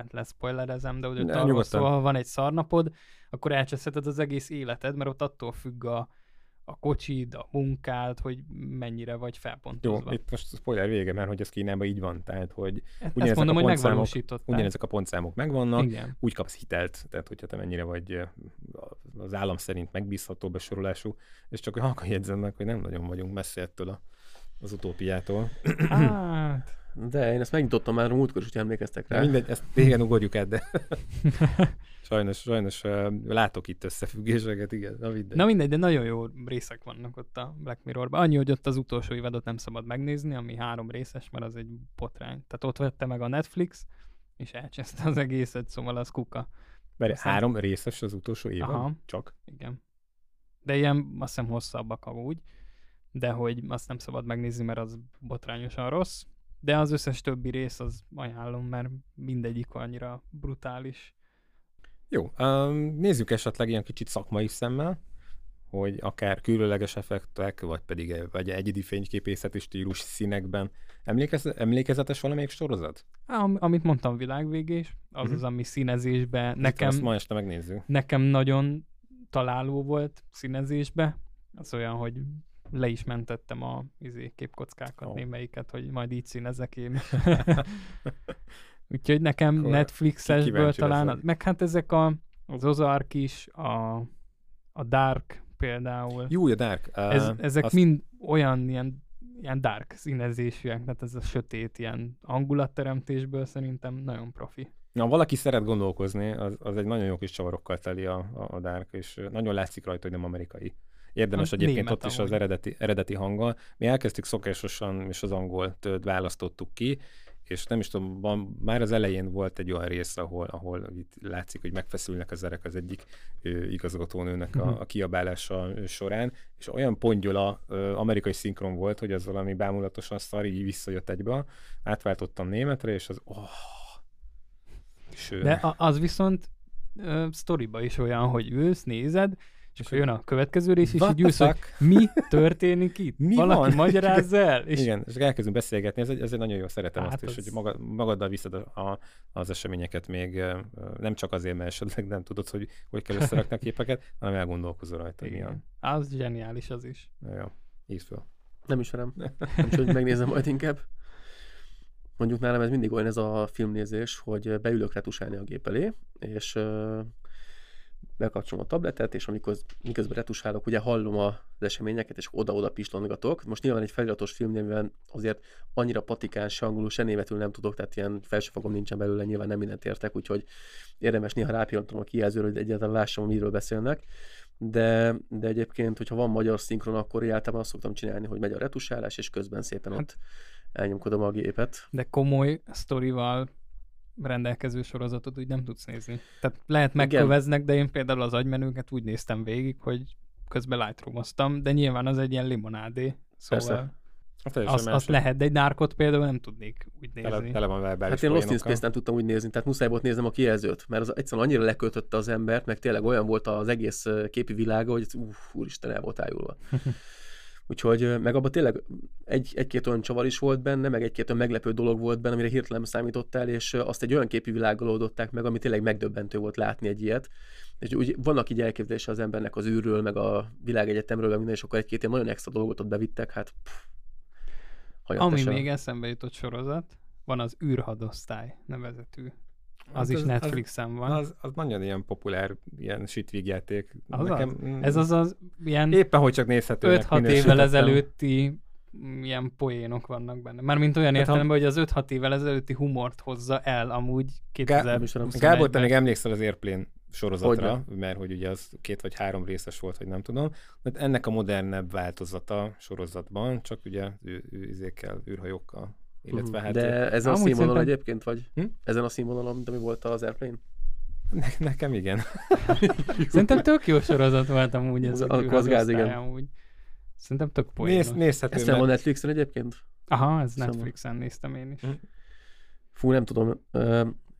hát leszpoilerezem, de hogy arról nyugodtan. szól, ha van egy szarnapod, akkor elcseszheted az egész életed, mert ott attól függ a, a kocsid, a munkád, hogy mennyire vagy Jó, felpontozva. itt most spoiler vége, mert hogy ez Kínában így van, tehát hogy Ezt- ugyanezek mondom, a hogy pontszámok- megvalósították. ugyanezek a pontszámok megvannak, Igen. úgy kapsz hitelt, tehát hogyha te mennyire vagy az állam szerint megbízható besorolású, és csak halkan jegyzem meg, hogy nem nagyon vagyunk messze ettől a, az utópiától. Hát, De én ezt megnyitottam már a múltkor, is, hogy emlékeztek rá. mindegy, ezt régen ugorjuk át, de sajnos, sajnos látok itt összefüggéseket, igen, na mindegy. Na mindegy, de nagyon jó részek vannak ott a Black Mirrorban. Annyi, hogy ott az utolsó évadot nem szabad megnézni, ami három részes, mert az egy botrány. Tehát ott vette meg a Netflix, és elcseszte az egészet, szóval az kuka. Mert aztán- három részes az utolsó évad? Aha. Csak? Igen. De ilyen, azt hiszem hosszabbak amúgy, de hogy azt nem szabad megnézni, mert az botrányosan rossz. De az összes többi rész az ajánlom, mert mindegyik annyira brutális. Jó, um, nézzük esetleg ilyen kicsit szakmai szemmel, hogy akár különleges effektek, vagy pedig vagy egyedi fényképészeti stílus színekben. Emlékez, emlékezetes valamelyik sorozat? Am, amit mondtam, világvégés, az uh-huh. az, ami színezésben nekem... Azt ma este megnézzük. Nekem nagyon találó volt színezésbe. Az olyan, hogy le is mentettem a izé, képkockákat, oh. némelyiket, hogy majd így színezek én. Úgyhogy nekem Akkor Netflixesből talán, leszek. meg hát ezek a, az Ozark is, a, a Dark például. Jó, a Dark. Uh, Ez, ezek azt... mind olyan ilyen, ilyen dark színezésűek, tehát ez a sötét ilyen hangulatteremtésből szerintem nagyon profi. Na, valaki szeret gondolkozni, az, az egy nagyon jó kis csavarokkal teli a, a, a Dark, és nagyon látszik rajta, hogy nem amerikai. Érdemes az egyébként ott is az eredeti, eredeti hanggal. Mi elkezdtük szokásosan, és az angolt választottuk ki, és nem is tudom, van, már az elején volt egy olyan rész, ahol, ahol itt látszik, hogy megfeszülnek az erek az egyik ö, igazgatónőnek a, mhm. a kiabálása során, és olyan pongyola ö, amerikai szinkron volt, hogy az valami bámulatosan szar, így visszajött egybe, átváltottam németre, és az oh, sőn. De az viszont ö, sztoriba is olyan, hogy ülsz, nézed, és akkor jön a következő rész, és így ülsz, hogy mi történik itt? Mi Valaki van? magyarázza el? És... Igen, és elkezdünk beszélgetni, ez egy, ez egy nagyon jó, szeretem hát azt az... is, hogy magad, magaddal viszed a, a, az eseményeket még nem csak azért, mert esetleg nem tudod, hogy hogy kell összerakni a képeket, hanem elgondolkozol rajta. Igen. Milyen. Az zseniális az is. Ja, jó, írd fel. Nem ismerem. Nem is, hogy megnézem majd inkább. Mondjuk nálam ez mindig olyan ez a filmnézés, hogy beülök retusálni a gép elé, és bekapcsolom a tabletet, és amikor miközben retusálok, ugye hallom az eseményeket, és oda-oda pislongatok. Most nyilván egy feliratos filmnél azért annyira patikáns angolul se németül nem tudok, tehát ilyen felsőfogom nincsen belőle, nyilván nem mindent értek, úgyhogy érdemes néha rápillantanom a kijelzőre, hogy egyáltalán lássam, miről beszélnek. De, de egyébként, hogyha van magyar szinkron, akkor általában azt szoktam csinálni, hogy megy a retusálás, és közben szépen hát, ott elnyomkodom a gépet. De komoly sztorival rendelkező sorozatot úgy nem tudsz nézni. Tehát lehet megköveznek, de én például az agymenőket úgy néztem végig, hogy közben lightroom de nyilván az egy ilyen limonádé, szóval Persze. Azt, azt lehet, de egy nárkot például nem tudnék úgy nézni. Tele, tele van hát én Lost in Space nem tudtam úgy nézni, tehát muszáj volt néznem a kijelzőt, mert az egyszerűen annyira leköltötte az embert, meg tényleg olyan volt az egész képi világa, hogy uff, úristen, el volt ájulva. Úgyhogy meg abban tényleg egy, egy-két olyan csavar is volt benne, meg egy-két olyan meglepő dolog volt benne, amire hirtelen számítottál, és azt egy olyan képi világgal oldották meg, ami tényleg megdöbbentő volt látni egy ilyet. És úgy vannak így elképzelése az embernek az űrről, meg a világegyetemről, meg minden, és akkor egy-két ilyen nagyon extra dolgot ott bevittek, hát pff, Ami még eszembe jutott sorozat, van az űrhadosztály nevezetű az hát is Netflixen van. Az, az nagyon ilyen populár, ilyen sütvígjáték. Az Nekem, az? Ez az az ilyen... Éppen, hogy csak nézhető. 5-6 évvel ezelőtti ilyen poénok vannak benne. Mármint olyan hát értelemben, ha... hogy az 5-6 évvel ezelőtti humort hozza el amúgy 2021 Gábor, te még emlékszel az Airplane sorozatra, Hogyne. mert hogy ugye az két vagy három részes volt, hogy nem tudom. De ennek a modernebb változata sorozatban, csak ugye ő, ő izékkel, űrhajókkal illetve mhm. hát... De ezen a színvonalon szerintem... egyébként, vagy? Hm? Ezen a színvonalon, mint ami volt az Airplane? Ne- nekem igen. Szerintem tök jó sorozat volt amúgy ez. Akkor az gáz, igen. Amúgy. Szerintem tök poén. Néz, nézhető. Ezt a Netflixen egyébként? Aha, ez Netflixen néztem én is. Hm. Fú, nem tudom.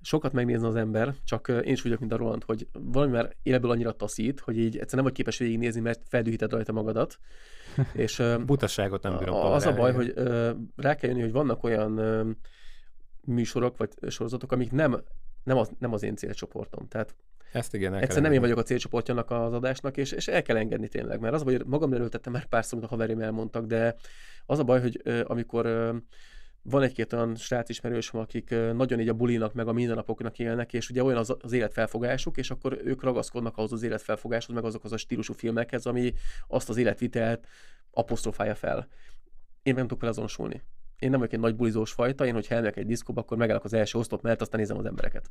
Sokat megnézni az ember, csak én is vagyok, mint a Roland, hogy valami már életből annyira taszít, hogy így egyszerűen nem vagy képes végignézni, mert feldühíted rajta magadat. És, Butasságot nem bírom. Az a baj, hogy rá kell jönni, hogy vannak olyan műsorok vagy sorozatok, amik nem, nem, az, nem az én célcsoportom. Tehát ezt igen, Egyszer nem én vagyok a célcsoportjának az adásnak, és, és el kell engedni tényleg, mert az a baj, hogy magam erőltettem már pár amit a haverim elmondtak, de az a baj, hogy amikor van egy-két olyan srác ismerősöm, akik nagyon így a bulinak, meg a mindennapoknak élnek, és ugye olyan az, az életfelfogásuk, és akkor ők ragaszkodnak ahhoz az életfelfogáshoz, meg azokhoz a stílusú filmekhez, ami azt az életvitelt apostrofálja fel. Én nem tudok azonosulni. Én nem vagyok egy nagy bulizós fajta, én, hogyha elmegyek egy diszkóba, akkor megállok az első oszlop mellett, aztán nézem az embereket.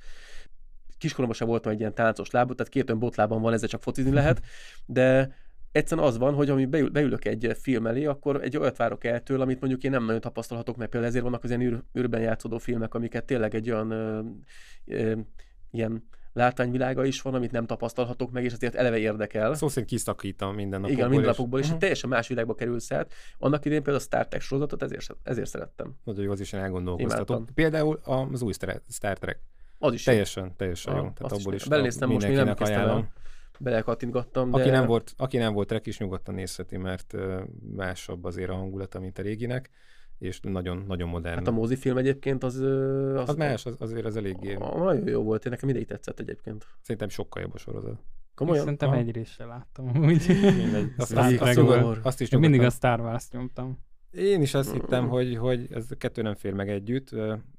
Kiskoromban sem voltam egy ilyen táncos lábú, tehát két olyan botlában van, ezzel csak focizni lehet, de egyszerűen az van, hogy ami beül, beülök egy film elé, akkor egy olyat várok el tőle, amit mondjuk én nem nagyon tapasztalhatok meg. Például ezért vannak az ilyen űr, űrben játszódó filmek, amiket tényleg egy olyan ö, ö, ilyen látványvilága is van, amit nem tapasztalhatok meg, és ezért eleve érdekel. Szó szerint kiszakít a mindennapokból. Igen, mindennapokból, és, és uh-huh. teljesen más világba kerülsz át. Annak idén például a Star Trek sorozatot ezért, ezért szerettem. Nagyon jó, az is elgondolkoztatok. Például az új Star Trek. Az is Teljesen, teljesen jó. Tehát abból is Belenéztem most, még nem ajánlom. Belekattintgattam. De... Aki nem volt, aki nem volt trek is nyugodtan nézheti, mert másabb azért a hangulata, mint a réginek, és nagyon, nagyon modern. Hát a mozifilm egyébként az... ö, az más, az, azért az eléggé, a, nagyon jó volt, én nekem mindig tetszett egyébként. szerintem sokkal jobb a sorozat. Komolyan? Szerintem egy részre láttam. Úgy. Mindegy. Azt, azt, azt, nyugod, azt is Én mindig a nyugodtan. Star Wars nyomtam. Én is azt hittem, Mm. hogy, hogy ez a kettő nem fér meg együtt.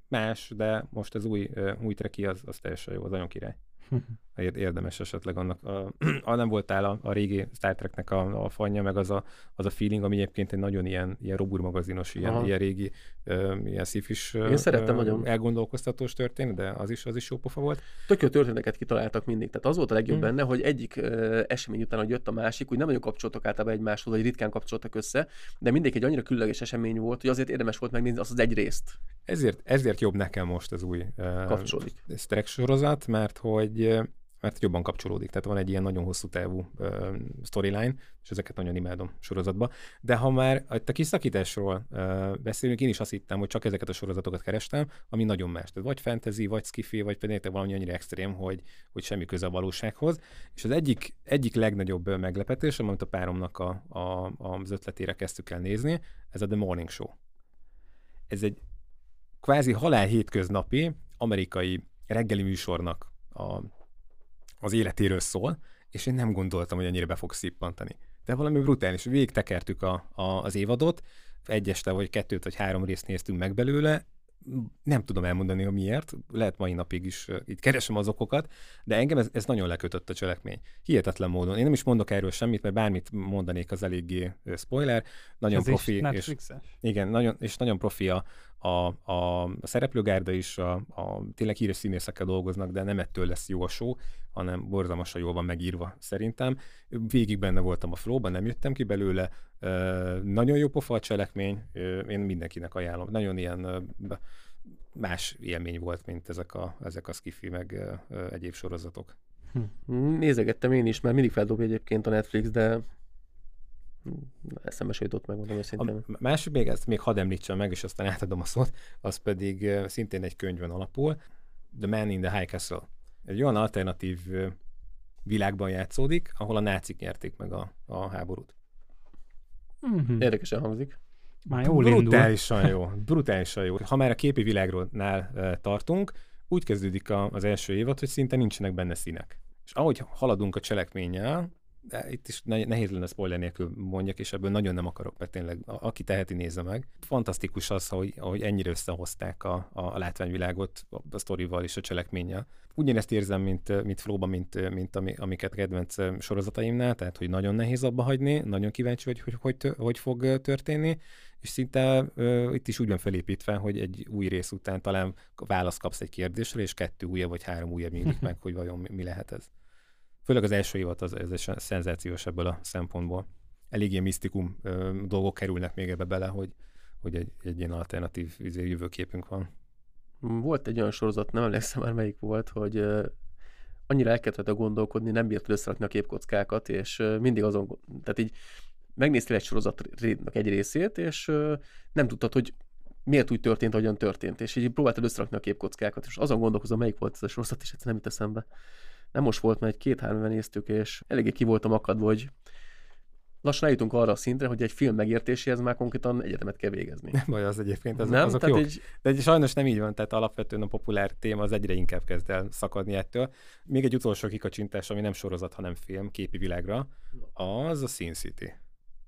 Más, de most az új, új treki az, az teljesen jó, az nagyon király. Ér- Érdemes esetleg annak, a, a nem voltál a, a régi Star Treknek a, a fanya, meg az a, az a feeling, ami egyébként egy nagyon ilyen, ilyen robur magazinos, ilyen, Aha. ilyen régi, ö, ilyen szifis Én szerettem ö, nagyon. elgondolkoztatós történet, de az is, az is jó pofa volt. Tök jó történeteket kitaláltak mindig. Tehát az volt a legjobb Hmm. benne, hogy egyik ö, esemény után, hogy jött a másik, úgy nem nagyon kapcsoltak általában egymáshoz, vagy ritkán kapcsoltak össze, de mindig egy annyira különleges esemény volt, hogy azért érdemes volt megnézni azt az egy részt. Ezért, ezért jobb nekem most az új ö, Kapcsolódik. Trek sorozat, mert hogy mert jobban kapcsolódik. Tehát van egy ilyen nagyon hosszú távú storyline, és ezeket nagyon imádom sorozatba. De ha már a kiszakításról uh, beszélünk, én is azt hittem, hogy csak ezeket a sorozatokat kerestem, ami nagyon más. Tehát vagy fantasy, vagy skifi, vagy pedig valami annyira extrém, hogy, hogy semmi köze a valósághoz. És az egyik, egyik legnagyobb ö, meglepetés, amit a páromnak a, a, az ötletére kezdtük el nézni, ez a The Morning Show. Ez egy kvázi halál hétköznapi amerikai reggeli műsornak a, az életéről szól, és én nem gondoltam, hogy ennyire be fog szippantani. De valami brutális. Végig tekertük a, a, az évadot, egy este vagy kettőt vagy három részt néztünk meg belőle, nem tudom elmondani, hogy miért, lehet mai napig is így keresem az okokat, de engem ez, ez nagyon lekötött a cselekmény. Hihetetlen módon. Én nem is mondok erről semmit, mert bármit mondanék, az eléggé spoiler. Nagyon Ez profi, és igen, nagyon, és nagyon profi a, a, a, a szereplőgárda is, a, a, tényleg híres színészekkel dolgoznak, de nem ettől lesz jó a show, hanem borzalmasan jól van megírva szerintem. Végig benne voltam a flowban, nem jöttem ki belőle. Ö, nagyon jó pofa a cselekmény, ö, én mindenkinek ajánlom. Nagyon ilyen b- más élmény volt, mint ezek a, ezek a skifi meg ö, egyéb sorozatok. Nézegettem én is, mert mindig feldobja egyébként a Netflix, de eszembe se jutott meg, mondom A őszintén. m- másik még, ezt még hadd említsem meg, és aztán átadom a szót, az pedig szintén egy könyvön alapul, The Man in the High Castle. Egy olyan alternatív világban játszódik, ahol a nácik nyerték meg a, a háborút. Mhm. Érdekesen hangzik. Már jól indul. brutálisan jó, brutálisan jó. Ha már a képi világrónál ö, tartunk, úgy kezdődik a, az első évad, hogy szinte nincsenek benne színek. És ahogy haladunk a cselekménnyel, de itt is ne- nehéz lenne spoiler nélkül mondjak, és ebből nagyon nem akarok, mert tényleg aki teheti, nézze meg. Fantasztikus az, hogy, hogy ennyire összehozták a, a, a látványvilágot a, a sztorival és a cselekménnyel. Ugyanezt érzem, mint, mint Flóban, mint, mint ami, amiket kedvenc sorozataimnál, tehát hogy nagyon nehéz abba hagyni, nagyon kíváncsi, hogy hogy, hogy, tö- hogy fog történni, és szinte ö, itt is úgy van felépítve, hogy egy új rész után talán választ kapsz egy kérdésre, és kettő újabb vagy három újabb nyílik meg, hogy vajon mi, mi lehet ez. Főleg az első évad az, ez egy szenzációs ebből a szempontból. Elég ilyen misztikum ö, dolgok kerülnek még ebbe bele, hogy, hogy egy, egy ilyen alternatív izé, jövőképünk van. Volt egy olyan sorozat, nem emlékszem már melyik volt, hogy ö, annyira elkezdett a gondolkodni, nem bírt összerakni a képkockákat, és ö, mindig azon, tehát így megnéztél egy sorozatnak egy részét, és ö, nem tudtad, hogy miért úgy történt, ahogyan történt, és így próbáltad összerakni a képkockákat, és azon gondolkozom, melyik volt ez a sorozat, és egyszerűen nem jut eszembe. Nem most volt, mert két-három néztük, és eléggé ki voltam akadva, hogy lassan eljutunk arra a szintre, hogy egy film megértéséhez már konkrétan egyetemet kell végezni. Nem baj az egyébként, az, nem? azok Tehát jók. egy, De egy- sajnos nem így van, tehát alapvetően a populár téma az egyre inkább kezd el szakadni ettől. Még egy utolsó kikacsintás, ami nem sorozat, hanem film, képi világra, az a Sin City.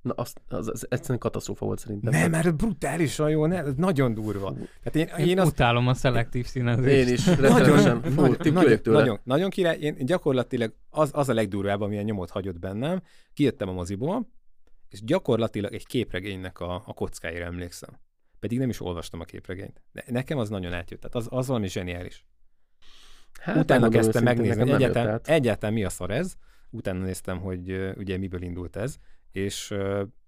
Na, az, az, az egyszerűen katasztrófa volt szerintem. Nem, mert brutálisan jó, ne, nagyon durva. Tehát én, Én, én azt utálom a szelektív színezést. Én is, nagyon, Fú, nagyon, nagyon, nagyon, nagyon király. Én gyakorlatilag az, az a legdurvább, amilyen nyomot hagyott bennem. Kijöttem a moziból, és gyakorlatilag egy képregénynek a, a kockáira emlékszem. Pedig nem is olvastam a képregényt. De nekem az nagyon átjött. Tehát az, az valami zseniális. Hát, Utána kezdtem megnézni, hogy egyáltalán, mi a szar ez. Utána néztem, hogy ugye miből indult ez. És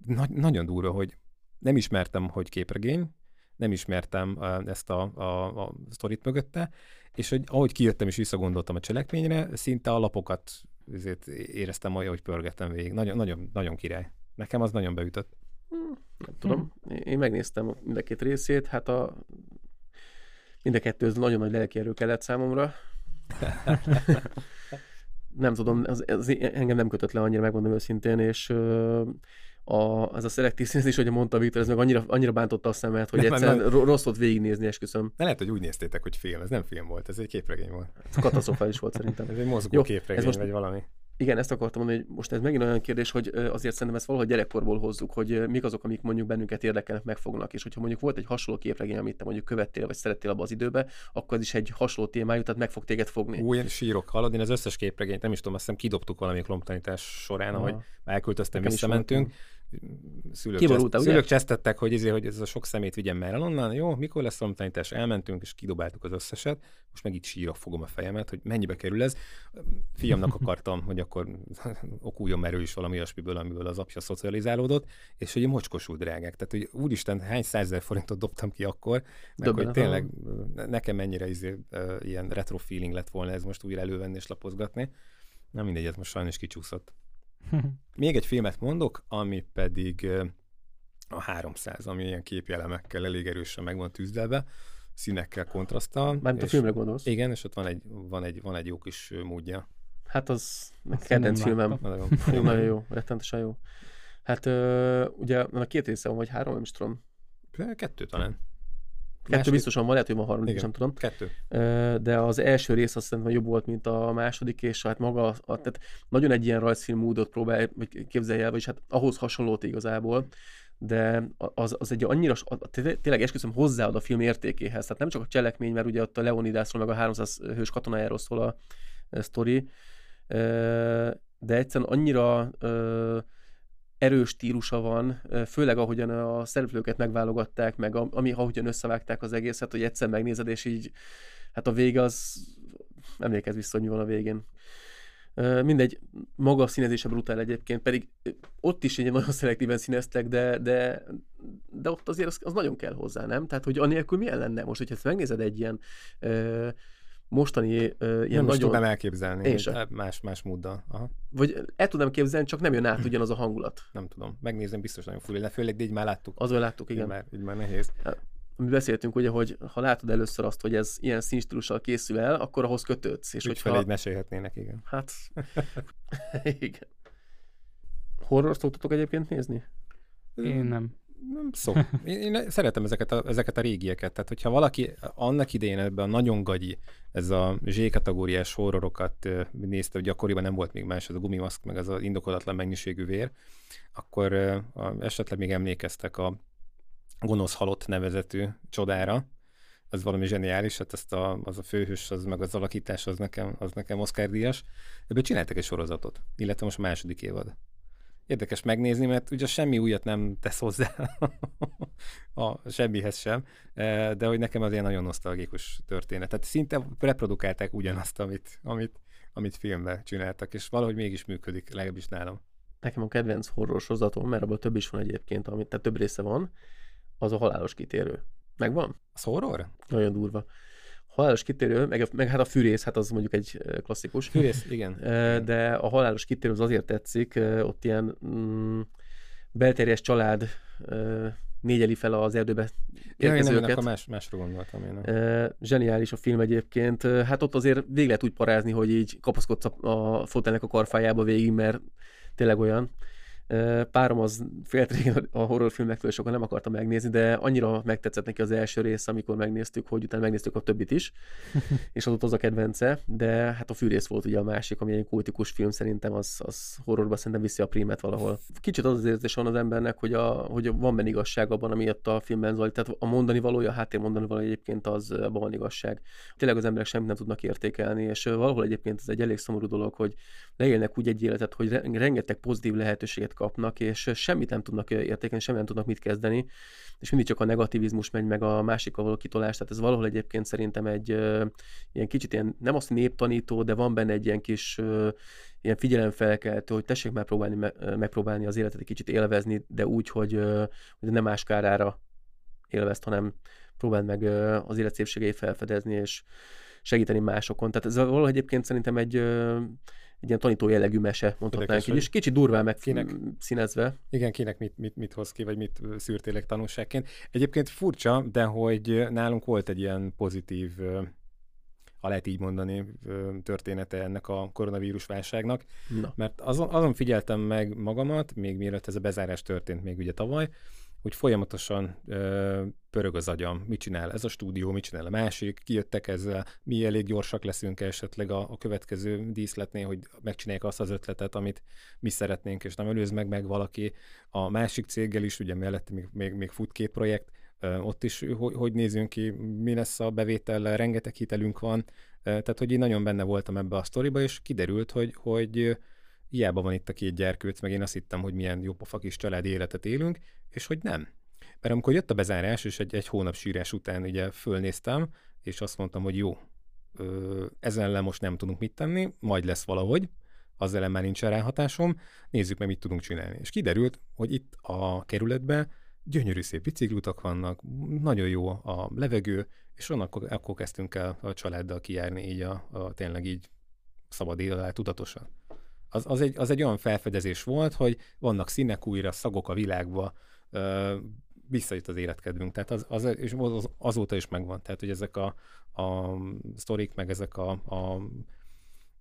na- nagyon durva, hogy nem ismertem, hogy képregény, nem ismertem ezt a, a, a sztorit mögötte, és hogy ahogy kijöttem és visszagondoltam a cselekményre, szinte a lapokat ezért éreztem olyan, hogy pörgettem végig. Nagyon, nagyon, nagyon király. Nekem az nagyon beütött. Nem tudom. Én megnéztem mind a két részét, hát a mind a kettő ez nagyon nagy lelki erő kellett számomra. nem tudom, az, az engem nem kötött le annyira, megmondom őszintén, és a, ez a szelektív színezés, hogy mondta Viktor, ez meg annyira, annyira bántotta a szemet, hogy Nem, egyszerűen nem. ro- rossz volt végignézni, esküszöm. De lehet, hogy úgy néztétek, hogy film. Ez nem film volt, ez egy képregény volt. Ez katasztrofális volt szerintem. Ez egy mozgó Jó, képregény, ez most- vagy valami. Igen, ezt akartam mondani, hogy most ez megint olyan kérdés, hogy azért szerintem ezt valahogy gyerekkorból hozzuk, hogy mik azok, amik mondjuk bennünket érdekelnek, megfognak, és hogyha mondjuk volt egy hasonló képregény, amit te mondjuk követtél, vagy szerettél abba az időbe, akkor ez is egy hasonló témájú, tehát meg fog téged fogni. Új, én sírok hallod, én az összes képregényt, nem is tudom, azt hiszem kidobtuk valamelyik lombtanítás során, ahogy Aha. elköltöztem, Nekem is visszamentünk. Szülők, Kiborultál, cseszt, szülők csesztettek, hogy, izé, hogy ez a sok szemét vigyem már el onnan. Jó, mikor lesz lombtanítás? Elmentünk, és kidobáltuk az összeset. Most meg itt sírok fogom a fejemet, hogy mennyibe kerül ez. Fiamnak akartam, hogy akkor okuljon már ő is valami olyasmiből, amiből az apja szocializálódott, és hogy mocskosul drágák. Tehát, hogy úristen, hány százezer forintot dobtam ki akkor, meg hogy tényleg nekem mennyire izé, ilyen retro feeling lett volna ez most újra elővenni és lapozgatni. Na mindegy, ez most sajnos kicsúszott. Még egy filmet mondok, ami pedig a 300, ami ilyen képjelemekkel elég erősen meg van tűzdelve, színekkel kontrasztal. Mármint a filmre gondolsz? Igen, és ott van egy, van egy, van egy jó kis módja. Hát az Azt kedvenc filmem. Nagyon, Jó, nagyon jó, rettentesen jó. Hát ö, ugye a két része van, vagy három, nem is tudom. Kettő talán. Kettő Második- biztosan van, lehet, hogy van harmadik, Igen. nem tudom. Kettő. De az első rész azt szerintem jobb volt, mint a második, és hát maga, a, tehát nagyon egy ilyen rajzfilm módot próbál, vagy képzelj el, vagyis hát ahhoz hasonlót igazából, de az, az egy annyira, tényleg esküszöm hozzáad a film értékéhez, tehát nem csak a cselekmény, mert ugye ott a Leonidásról, meg a 300 hős katonájáról szól a, a sztori, Ö, de egyszerűen annyira erős stílusa van, főleg ahogyan a szereplőket megválogatták, meg ami, ahogyan összevágták az egészet, hogy egyszer megnézed, és így, hát a vége az, emlékezz vissza, hogy mi van a végén. Mindegy, maga a színezése brutál egyébként, pedig ott is egy nagyon szelektíven színeztek, de, de, de ott azért az, az nagyon kell hozzá, nem? Tehát, hogy anélkül milyen lenne most, hogyha ezt megnézed egy ilyen ö, mostani ö, ilyen Nem most nagyon... tudnám elképzelni. Én sem. Más, más móddal. Aha, vagy el tudnám képzelni, csak nem jön át ugyanaz a hangulat. nem tudom. Megnézem, biztos nagyon fura, de főleg, de így már láttuk. Azon láttuk, Így igen. már, így már nehéz. Mi beszéltünk ugye, hogy ha látod először azt, hogy ez ilyen színstílussal készül el, akkor ahhoz kötődsz. És Ügyfeleid hogyha... mesélhetnének, igen. Hát, igen. Horror szoktatok egyébként nézni? Én nem. Szok. Én, én szeretem ezeket a, ezeket a régieket. Tehát, hogyha valaki annak idején ebben a nagyon gagyi, ez a Z-kategóriás horrorokat nézte, hogy akkoriban nem volt még más, ez a gumimaszk, meg az az indokolatlan mennyiségű vér, akkor a, esetleg még emlékeztek a gonosz halott nevezetű csodára, ez valami zseniális, hát ezt a, az a főhős, az meg az alakítás, az nekem, az nekem Oscar díjas. Ebből csináltak egy sorozatot, illetve most második évad. Érdekes megnézni, mert ugye semmi újat nem tesz hozzá a semmihez sem, eh, de hogy nekem az ilyen nagyon nosztalgikus történet. Tehát szinte reprodukálták ugyanazt, amit, amit, amit filmben csináltak, és valahogy mégis működik, legalábbis nálam. Nekem a kedvenc horror sorozatom, mert abban több is van egyébként, amit, tehát több része van, az a halálos kitérő. Megvan? Az horror? Nagyon durva. Halálos kitérő, meg, meg hát a fűrész, hát az mondjuk egy klasszikus. Fűrész, igen. De a halálos kitérő az azért tetszik, ott ilyen mm, belterjes család négyeli fel az erdőbe Ja, én nem, érkezőket. akkor más, másra gondoltam én. Ö, Zseniális a film egyébként. Hát ott azért végig lehet úgy parázni, hogy így kapaszkodsz a, a fotelnek a karfájába végig, mert tényleg olyan. Párom az félt régen a horrorfilmektől, sokan nem akarta megnézni, de annyira megtetszett neki az első rész, amikor megnéztük, hogy utána megnéztük a többit is, és az ott az a kedvence, de hát a fűrész volt ugye a másik, ami egy kultikus film, szerintem az, az horrorba szerintem viszi a prímet valahol. Kicsit az az érzés van az embernek, hogy, a, hogy van benne igazság abban, ami ott a filmben zajlik, tehát a mondani valója, a háttér mondani valója egyébként az abban van igazság. Tényleg az emberek semmit nem tudnak értékelni, és valahol egyébként ez egy elég szomorú dolog, hogy leélnek úgy egy életet, hogy re- rengeteg pozitív lehetőséget kapnak, és semmit nem tudnak értékelni, semmit nem tudnak mit kezdeni, és mindig csak a negativizmus megy, meg a másikkal való kitolás, tehát ez valahol egyébként szerintem egy ilyen kicsit ilyen, nem azt néptanító, de van benne egy ilyen kis ilyen figyelemfelkeltő, hogy tessék megpróbálni, me, megpróbálni az életet egy kicsit élvezni, de úgy, hogy, hogy nem más kárára élvezt, hanem próbáld meg az élet szépségeit felfedezni, és segíteni másokon. Tehát ez valahol egyébként szerintem egy, egy ilyen tanító jellegű mese, mondhatnánk így, és kicsit durván meg Kinek? színezve. Igen, kinek mit, mit, mit hoz ki, vagy mit szűrtélek tanulságként. Egyébként furcsa, de hogy nálunk volt egy ilyen pozitív ha lehet így mondani, története ennek a koronavírus válságnak. Na. Mert azon, azon figyeltem meg magamat, még mielőtt ez a bezárás történt még ugye tavaly, hogy folyamatosan ö, pörög az agyam, mit csinál ez a stúdió, mit csinál a másik, kijöttek ezzel, mi elég gyorsak leszünk esetleg a, a következő díszletnél, hogy megcsinálják azt az ötletet, amit mi szeretnénk, és nem előz meg meg valaki. A másik céggel is, ugye mellett még, még, még fut két projekt, ott is hogy, hogy nézünk ki, mi lesz a bevétellel, rengeteg hitelünk van, tehát hogy én nagyon benne voltam ebbe a sztoriba, és kiderült, hogy, hogy hiába van itt a két gyerkőc, meg én azt hittem, hogy milyen jó pofa kis családi életet élünk, és hogy nem. Mert amikor jött a bezárás, és egy, egy hónap sírás után ugye fölnéztem, és azt mondtam, hogy jó, ezen ellen most nem tudunk mit tenni, majd lesz valahogy, az ellen már nincs ráhatásom, nézzük meg, mit tudunk csinálni. És kiderült, hogy itt a kerületben gyönyörű szép biciklutak vannak, nagyon jó a levegő, és onnan akkor, akkor kezdtünk el a családdal kijárni így a, a tényleg így szabad élet tudatosan az, az, egy, az egy olyan felfedezés volt, hogy vannak színek újra, szagok a világba, ö, visszajött az életkedvünk. Tehát az, az, és az, azóta is megvan. Tehát, hogy ezek a, a sztorik, meg ezek a, a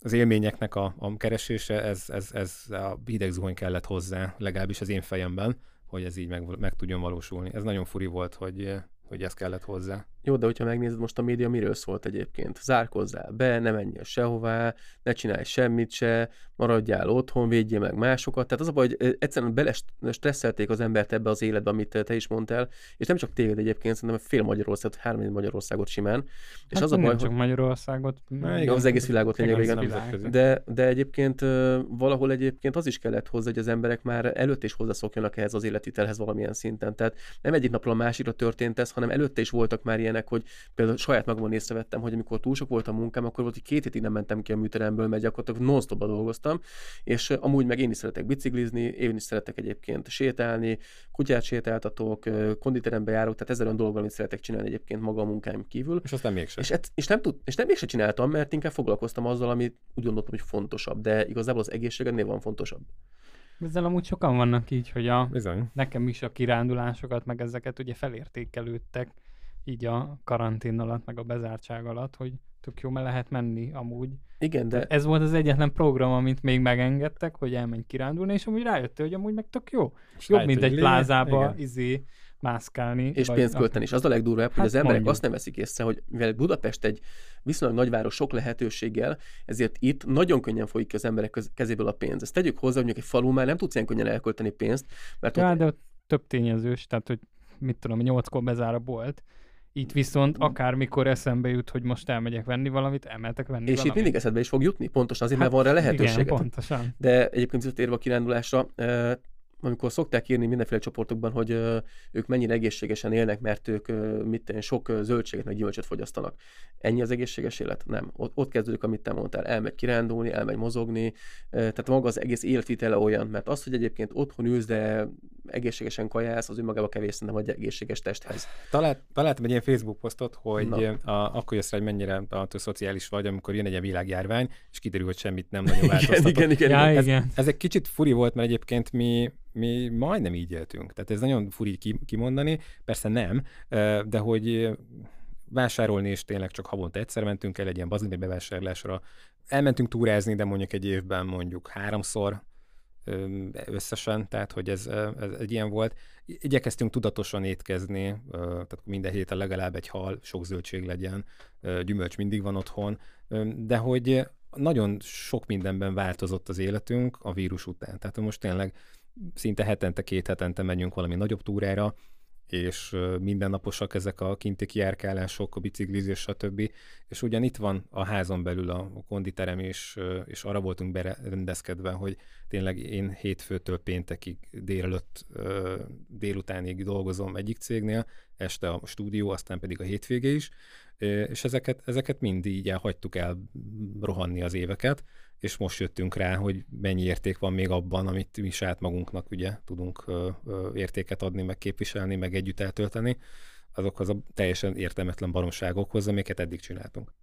az élményeknek a, a keresése, ez, ez, ez a hideg zuhony kellett hozzá, legalábbis az én fejemben, hogy ez így meg, meg tudjon valósulni. Ez nagyon furi volt, hogy, hogy ez kellett hozzá. Jó, de hogyha megnézed most a média, miről szólt egyébként? Zárkozzál be, ne menjél sehová, ne csinálj semmit se, maradjál otthon, védjél meg másokat. Tehát az a baj, hogy egyszerűen belestresszelték az embert ebbe az életbe, amit te is mondtál, és nem csak téged egyébként, szerintem fél Magyarországot, három Magyarországot simán. És hát az a baj, csak hogy... Magyarországot, Na, igen, az egész világot lényegében. De, de egyébként valahol egyébként az is kellett hozzá, hogy az emberek már előtt is hozzászokjanak ehhez az életvitelhez valamilyen szinten. Tehát nem egyik napról a másikra történt ez, hanem előtte is voltak már ilyen ilyenek, hogy például saját magamon észrevettem, hogy amikor túl sok volt a munkám, akkor volt, hogy két hétig nem mentem ki a műteremből, mert gyakorlatilag non dolgoztam, és amúgy meg én is szeretek biciklizni, én is szeretek egyébként sétálni, kutyát sétáltatok, konditerembe járok, tehát ezer olyan dolog, amit szeretek csinálni egyébként maga a munkáim kívül. És aztán mégsem. És, et, és, nem tud, és nem mégsem csináltam, mert inkább foglalkoztam azzal, amit úgy gondoltam, hogy fontosabb, de igazából az egészségednél van fontosabb. Ezzel amúgy sokan vannak így, hogy a, Bizony. nekem is a kirándulásokat, meg ezeket ugye felértékelődtek így a karantén alatt, meg a bezártság alatt, hogy tök jó, mert lehet menni amúgy. Igen, de... Ez volt az egyetlen program, amit még megengedtek, hogy elmenj kirándulni, és amúgy rájöttél, hogy amúgy meg tök jó. És Jobb, mint egy plázába igen. izé mászkálni. És pénzt költeni. És az a legdurvább, hát hogy az emberek mondjuk. azt nem veszik észre, hogy mivel Budapest egy viszonylag nagyváros sok lehetőséggel, ezért itt nagyon könnyen folyik ki az emberek kezéből a pénz. Ezt tegyük hozzá, hogy egy falu már nem tudsz ilyen könnyen elkölteni pénzt. Mert ja, ott... de ott több tényezős, tehát hogy mit tudom, nyolckor bezár a bolt, itt viszont akármikor eszembe jut, hogy most elmegyek venni valamit, elmehetek venni És valamit. itt mindig eszedbe is fog jutni, pontosan azért, hát, mert van rá lehetőség. Igen, pontosan. De egyébként visszatérve a kirándulásra, amikor szokták írni mindenféle csoportokban, hogy ők mennyire egészségesen élnek, mert ők mit sok zöldséget meg gyümölcsöt fogyasztanak. Ennyi az egészséges élet? Nem. Ott, ott kezdődik, amit te mondtál. Elmegy kirándulni, elmegy mozogni, tehát maga az egész életvitele olyan, mert az, hogy egyébként otthon ülsz, de egészségesen kajálsz, az önmagában kevés szerintem egy egészséges testhez. Talált, találtam egy ilyen Facebook posztot, hogy a, akkor jössz rá, hogy mennyire a, szociális vagy, amikor jön egy világjárvány, és kiderül, hogy semmit nem nagyon változtatott. igen, igen, igen, ja, igen. Ez, igen. ez egy kicsit furi volt, mert egyébként mi mi majdnem így éltünk. Tehát ez nagyon furi kimondani, persze nem, de hogy vásárolni is tényleg csak havonta egyszer mentünk el egy ilyen bazin bevásárlásra. Elmentünk túrázni, de mondjuk egy évben mondjuk háromszor összesen, tehát hogy ez, ez egy ilyen volt. Igyekeztünk tudatosan étkezni, tehát minden héten legalább egy hal, sok zöldség legyen, gyümölcs mindig van otthon, de hogy nagyon sok mindenben változott az életünk a vírus után. Tehát most tényleg szinte hetente, két hetente megyünk valami nagyobb túrára, és mindennaposak ezek a kinti kiárkálások, a biciklizés, stb. És ugyan itt van a házon belül a konditerem, és, és arra voltunk berendezkedve, hogy tényleg én hétfőtől péntekig délelőtt, délutánig dolgozom egyik cégnél, este a stúdió, aztán pedig a hétvégé is, és ezeket, ezeket mind így elhagytuk el rohanni az éveket, és most jöttünk rá, hogy mennyi érték van még abban, amit mi saját magunknak ugye tudunk értéket adni, meg képviselni, meg együtt eltölteni, azokhoz a teljesen értelmetlen baromságokhoz, amiket eddig csináltunk.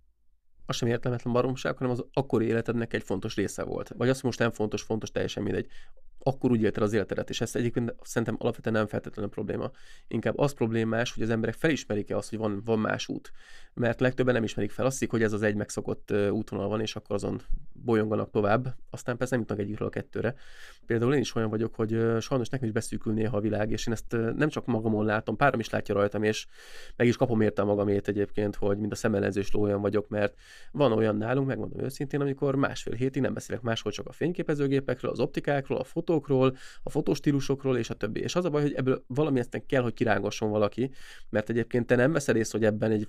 Az sem értelmetlen baromság, hanem az akkori életednek egy fontos része volt. Vagy azt, most nem fontos, fontos, teljesen mindegy. Akkor úgy élted az életedet, és ez egyébként szerintem alapvetően nem feltétlenül probléma. Inkább az problémás, hogy az emberek felismerik-e azt, hogy van, van más út. Mert legtöbben nem ismerik fel azt, hogy ez az egy megszokott útvonal van, és akkor azon bolyonganak tovább, aztán persze nem jutnak egyikről a kettőre. Például én is olyan vagyok, hogy sajnos nekem is beszűkül néha a világ, és én ezt nem csak magamon látom, párom is látja rajtam, és meg is kapom érte magamét egyébként, hogy mind a szemellenzős olyan vagyok, mert van olyan nálunk, megmondom őszintén, amikor másfél hétig nem beszélek máshol csak a fényképezőgépekről, az optikákról, a fotókról, a fotostílusokról és a többi. És az a baj, hogy ebből valami ezt kell, hogy kirángasson valaki, mert egyébként te nem veszel észre, hogy ebben egy